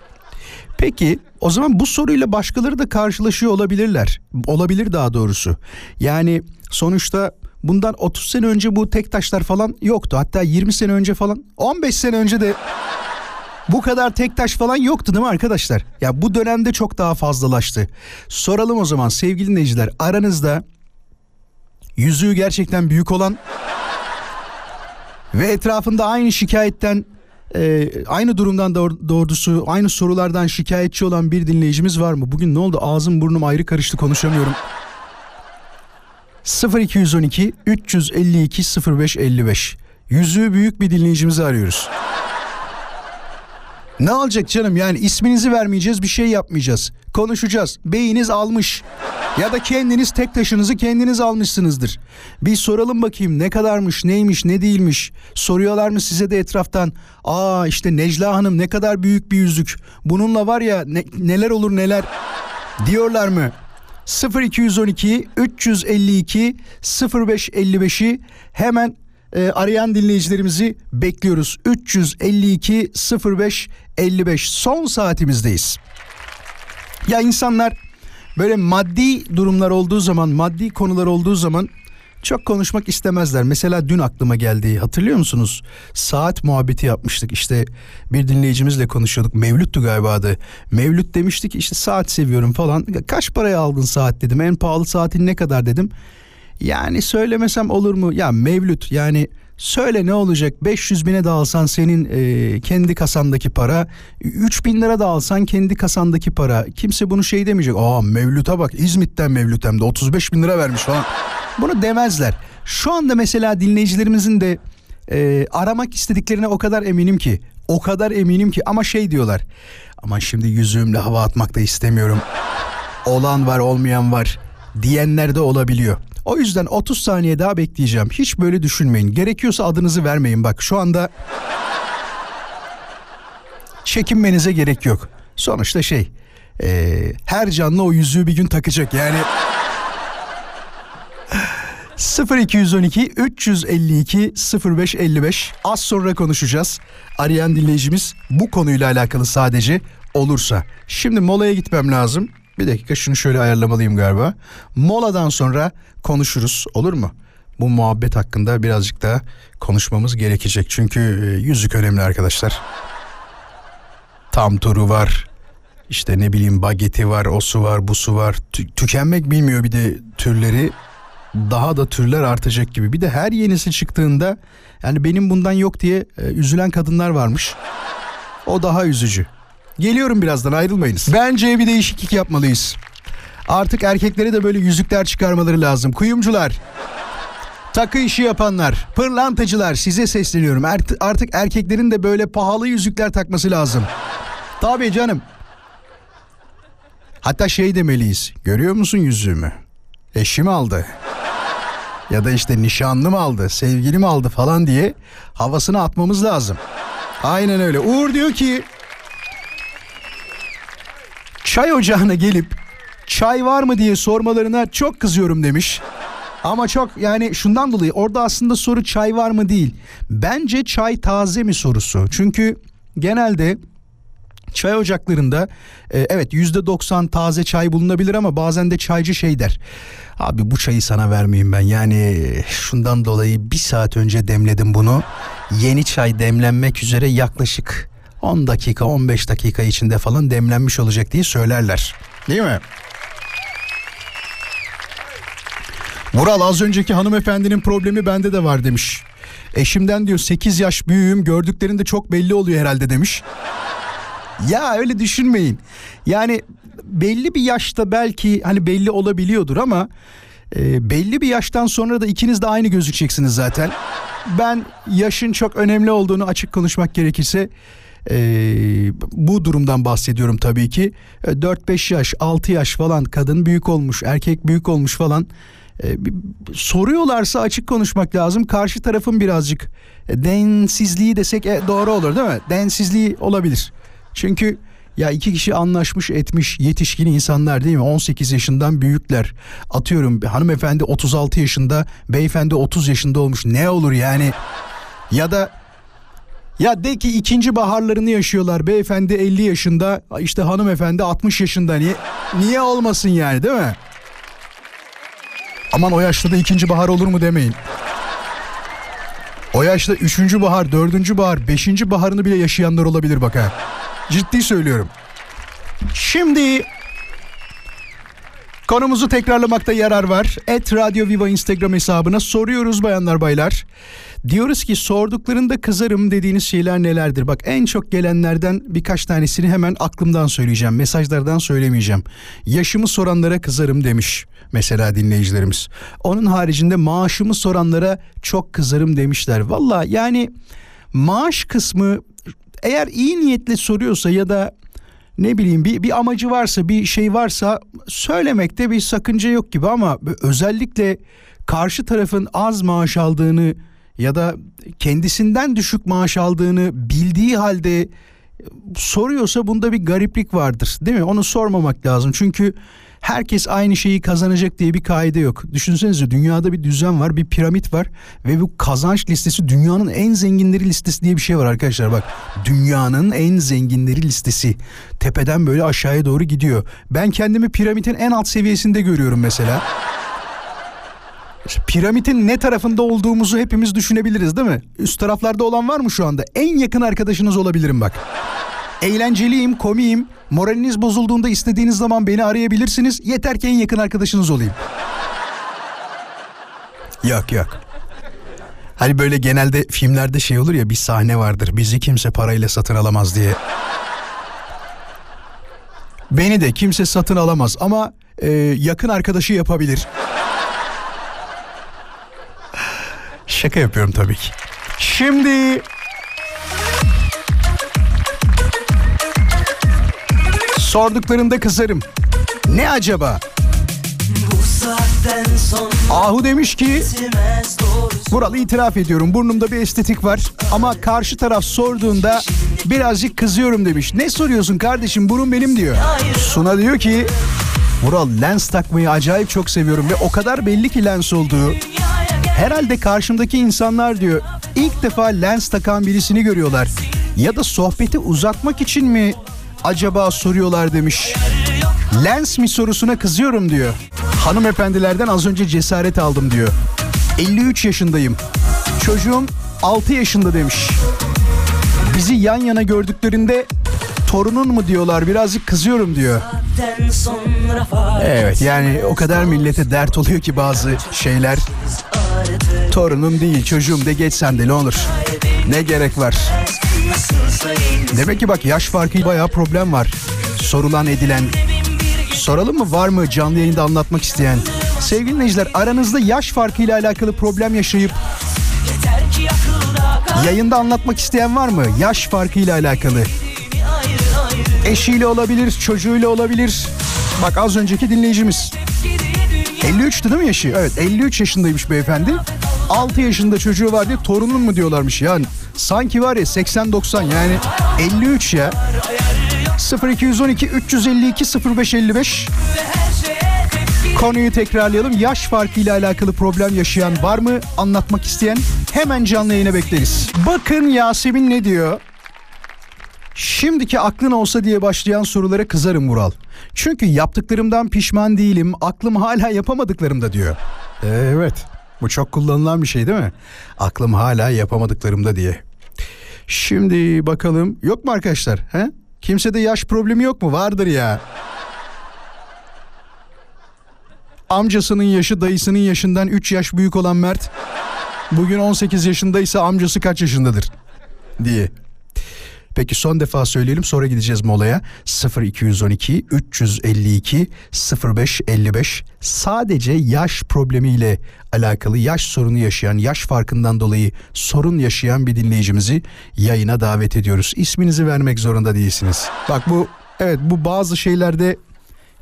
Speaker 3: Peki o zaman bu soruyla başkaları da karşılaşıyor olabilirler. Olabilir daha doğrusu. Yani sonuçta bundan 30 sene önce bu tek taşlar falan yoktu. Hatta 20 sene önce falan 15 sene önce de Bu kadar tek taş falan yoktu değil mi arkadaşlar? Ya bu dönemde çok daha fazlalaştı. Soralım o zaman sevgili dinleyiciler aranızda yüzüğü gerçekten büyük olan ve etrafında aynı şikayetten e, aynı durumdan doğ- doğrusu aynı sorulardan şikayetçi olan bir dinleyicimiz var mı? Bugün ne oldu ağzım burnum ayrı karıştı konuşamıyorum. 0212 352 0555 Yüzüğü büyük bir dinleyicimizi arıyoruz. Ne olacak canım yani isminizi vermeyeceğiz bir şey yapmayacağız. Konuşacağız. Beyiniz almış. Ya da kendiniz tek taşınızı kendiniz almışsınızdır. Bir soralım bakayım ne kadarmış, neymiş, ne değilmiş. Soruyorlar mı size de etraftan? Aa işte Necla Hanım ne kadar büyük bir yüzük. Bununla var ya ne- neler olur neler diyorlar mı? 0212 352 0555'i hemen e, arayan dinleyicilerimizi bekliyoruz. 352 0555 son saatimizdeyiz. Ya insanlar böyle maddi durumlar olduğu zaman, maddi konular olduğu zaman çok konuşmak istemezler. Mesela dün aklıma geldi. Hatırlıyor musunuz? Saat muhabbeti yapmıştık. İşte bir dinleyicimizle konuşuyorduk. Mevlüt'tü galiba adı. Mevlüt demiştik işte saat seviyorum falan. Kaç paraya aldın saat dedim. En pahalı saatin ne kadar dedim. Yani söylemesem olur mu? Ya Mevlüt yani söyle ne olacak? 500 bine de alsan senin e, kendi kasandaki para. 3000 lira da alsan kendi kasandaki para. Kimse bunu şey demeyecek. Aa Mevlüt'e bak İzmit'ten Mevlüt hem de 35 bin lira vermiş falan. Bunu demezler. Şu anda mesela dinleyicilerimizin de e, aramak istediklerine o kadar eminim ki o kadar eminim ki. Ama şey diyorlar ama şimdi yüzüğümle hava atmak da istemiyorum. Olan var olmayan var. diyenler de olabiliyor. O yüzden 30 saniye daha bekleyeceğim. Hiç böyle düşünmeyin. Gerekiyorsa adınızı vermeyin. Bak şu anda çekinmenize gerek yok. Sonuçta şey eee, her canlı o yüzüğü bir gün takacak yani. 0212 352 0555 az sonra konuşacağız. Arayan dinleyicimiz bu konuyla alakalı sadece olursa. Şimdi molaya gitmem lazım. Bir dakika şunu şöyle ayarlamalıyım galiba. Moladan sonra konuşuruz olur mu? Bu muhabbet hakkında birazcık daha konuşmamız gerekecek. Çünkü e, yüzük önemli arkadaşlar. Tam turu var. İşte ne bileyim bageti var, o su var, bu su var. Tü- tükenmek bilmiyor bir de türleri. Daha da türler artacak gibi. Bir de her yenisi çıktığında yani benim bundan yok diye e, üzülen kadınlar varmış. O daha üzücü. Geliyorum birazdan ayrılmayınız. Bence bir değişiklik yapmalıyız. Artık erkeklere de böyle yüzükler çıkarmaları lazım. Kuyumcular, takı işi yapanlar, pırlantacılar size sesleniyorum. Artık erkeklerin de böyle pahalı yüzükler takması lazım. Tabii canım. Hatta şey demeliyiz. Görüyor musun yüzüğümü? Eşim aldı. Ya da işte nişanlım aldı, sevgilim aldı falan diye havasını atmamız lazım. Aynen öyle. Uğur diyor ki çay ocağına gelip çay var mı diye sormalarına çok kızıyorum demiş. Ama çok yani şundan dolayı orada aslında soru çay var mı değil. Bence çay taze mi sorusu. Çünkü genelde çay ocaklarında e, evet yüzde doksan taze çay bulunabilir ama bazen de çaycı şey der. Abi bu çayı sana vermeyeyim ben yani şundan dolayı bir saat önce demledim bunu. Yeni çay demlenmek üzere yaklaşık 10 dakika 15 dakika içinde falan demlenmiş olacak diye söylerler. Değil mi? Vural az önceki hanımefendinin problemi bende de var demiş. Eşimden diyor 8 yaş büyüğüm gördüklerinde çok belli oluyor herhalde demiş. Ya öyle düşünmeyin. Yani belli bir yaşta belki hani belli olabiliyordur ama e, belli bir yaştan sonra da ikiniz de aynı gözükeceksiniz zaten. Ben yaşın çok önemli olduğunu açık konuşmak gerekirse e, bu durumdan bahsediyorum tabii ki. E, 4-5 yaş, 6 yaş falan kadın büyük olmuş, erkek büyük olmuş falan. E, soruyorlarsa açık konuşmak lazım. Karşı tarafın birazcık e, densizliği desek e, doğru olur değil mi? Densizliği olabilir. Çünkü ya iki kişi anlaşmış etmiş yetişkin insanlar değil mi? 18 yaşından büyükler. Atıyorum hanımefendi 36 yaşında, beyefendi 30 yaşında olmuş. Ne olur yani? Ya da ya de ki ikinci baharlarını yaşıyorlar. Beyefendi 50 yaşında, işte hanımefendi 60 yaşında. Niye, niye olmasın yani değil mi? Aman o yaşta da ikinci bahar olur mu demeyin. O yaşta üçüncü bahar, dördüncü bahar, beşinci baharını bile yaşayanlar olabilir bak ha. Ciddi söylüyorum. Şimdi konumuzu tekrarlamakta yarar var. Et Radyo Viva Instagram hesabına soruyoruz bayanlar baylar. Diyoruz ki sorduklarında kızarım dediğiniz şeyler nelerdir? Bak en çok gelenlerden birkaç tanesini hemen aklımdan söyleyeceğim. Mesajlardan söylemeyeceğim. Yaşımı soranlara kızarım demiş mesela dinleyicilerimiz. Onun haricinde maaşımı soranlara çok kızarım demişler. Valla yani maaş kısmı eğer iyi niyetle soruyorsa ya da ne bileyim bir, bir amacı varsa bir şey varsa söylemekte bir sakınca yok gibi ama özellikle karşı tarafın az maaş aldığını ya da kendisinden düşük maaş aldığını bildiği halde soruyorsa bunda bir gariplik vardır değil mi? Onu sormamak lazım çünkü herkes aynı şeyi kazanacak diye bir kaide yok. Düşünsenize dünyada bir düzen var, bir piramit var ve bu kazanç listesi dünyanın en zenginleri listesi diye bir şey var arkadaşlar bak. Dünyanın en zenginleri listesi. Tepeden böyle aşağıya doğru gidiyor. Ben kendimi piramitin en alt seviyesinde görüyorum mesela. Piramidin ne tarafında olduğumuzu hepimiz düşünebiliriz değil mi? Üst taraflarda olan var mı şu anda? En yakın arkadaşınız olabilirim bak. Eğlenceliyim, komiyim. Moraliniz bozulduğunda istediğiniz zaman beni arayabilirsiniz. Yeter ki en yakın arkadaşınız olayım. Yok yok. Hani böyle genelde filmlerde şey olur ya bir sahne vardır. Bizi kimse parayla satın alamaz diye. Beni de kimse satın alamaz ama e, yakın arkadaşı yapabilir. Şaka yapıyorum tabii ki. Şimdi sorduklarında kızarım. Ne acaba? Ahu demiş ki Vural itiraf ediyorum burnumda bir estetik var ama karşı taraf sorduğunda birazcık kızıyorum demiş. Ne soruyorsun kardeşim burun benim diyor. Suna diyor ki Vural lens takmayı acayip çok seviyorum ve o kadar belli ki lens olduğu. Herhalde karşımdaki insanlar diyor ilk defa lens takan birisini görüyorlar. Ya da sohbeti uzatmak için mi acaba soruyorlar demiş. Lens mi sorusuna kızıyorum diyor. Hanımefendilerden az önce cesaret aldım diyor. 53 yaşındayım. Çocuğum 6 yaşında demiş. Bizi yan yana gördüklerinde torunun mu diyorlar birazcık kızıyorum diyor. Evet yani o kadar millete dert oluyor ki bazı şeyler. Torunum değil çocuğum de geç sen de ne olur. Ne gerek var? Demek ki bak yaş farkı bayağı problem var. Sorulan edilen. Soralım mı var mı canlı yayında anlatmak isteyen? Sevgili dinleyiciler aranızda yaş farkıyla alakalı problem yaşayıp yayında anlatmak isteyen var mı? Yaş farkıyla alakalı. Eşiyle olabilir, çocuğuyla olabilir. Bak az önceki dinleyicimiz. 53'tü değil mi yaşı? Evet 53 yaşındaymış beyefendi. 6 yaşında çocuğu var diye torunun mu diyorlarmış yani. Sanki var ya 80-90 yani 53 ya. 0212 352 0555 Konuyu tekrarlayalım. Yaş farkıyla alakalı problem yaşayan var mı? Anlatmak isteyen hemen canlı yayına bekleriz. Bakın Yasemin ne diyor? Şimdiki aklın olsa diye başlayan sorulara kızarım Vural. Çünkü yaptıklarımdan pişman değilim. Aklım hala yapamadıklarımda diyor. Evet. Bu çok kullanılan bir şey değil mi? Aklım hala yapamadıklarımda diye. Şimdi bakalım. Yok mu arkadaşlar? He? Kimsede yaş problemi yok mu? Vardır ya. Amcasının yaşı dayısının yaşından 3 yaş büyük olan Mert bugün 18 yaşındaysa amcası kaç yaşındadır diye. Peki son defa söyleyelim sonra gideceğiz molaya. 0212 352 0555 sadece yaş problemiyle alakalı yaş sorunu yaşayan, yaş farkından dolayı sorun yaşayan bir dinleyicimizi yayına davet ediyoruz. İsminizi vermek zorunda değilsiniz. Bak bu evet bu bazı şeylerde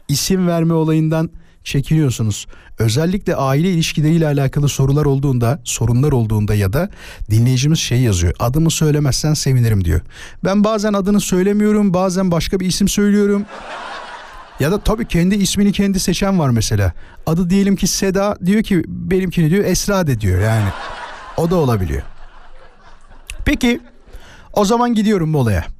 Speaker 3: isim verme olayından çekiniyorsunuz. Özellikle aile ilişkileriyle alakalı sorular olduğunda, sorunlar olduğunda ya da dinleyicimiz şey yazıyor. Adımı söylemezsen sevinirim diyor. Ben bazen adını söylemiyorum, bazen başka bir isim söylüyorum. Ya da tabii kendi ismini kendi seçen var mesela. Adı diyelim ki Seda diyor ki benimkini diyor Esra de diyor yani. O da olabiliyor. Peki o zaman gidiyorum molaya.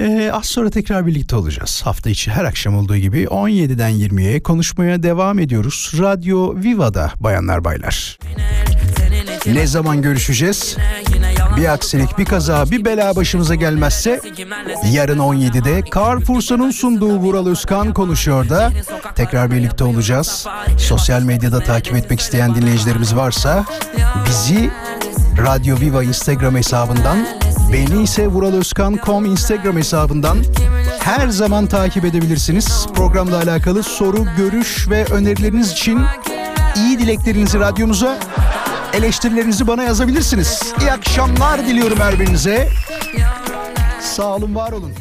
Speaker 3: Ee, az sonra tekrar birlikte olacağız. Hafta içi her akşam olduğu gibi 17'den 20'ye konuşmaya devam ediyoruz. Radyo Viva'da bayanlar baylar. Ne zaman görüşeceğiz? Bir aksilik, bir kaza, bir bela başımıza gelmezse yarın 17'de Carrefour'un sunduğu Vural Özkan konuşuyor da tekrar birlikte olacağız. Sosyal medyada takip etmek isteyen dinleyicilerimiz varsa bizi Radyo Viva Instagram hesabından beni ise vuralozkan.com Instagram hesabından her zaman takip edebilirsiniz. Programla alakalı soru, görüş ve önerileriniz için iyi dileklerinizi radyomuza eleştirilerinizi bana yazabilirsiniz. İyi akşamlar diliyorum her birinize. Sağ olun, var olun.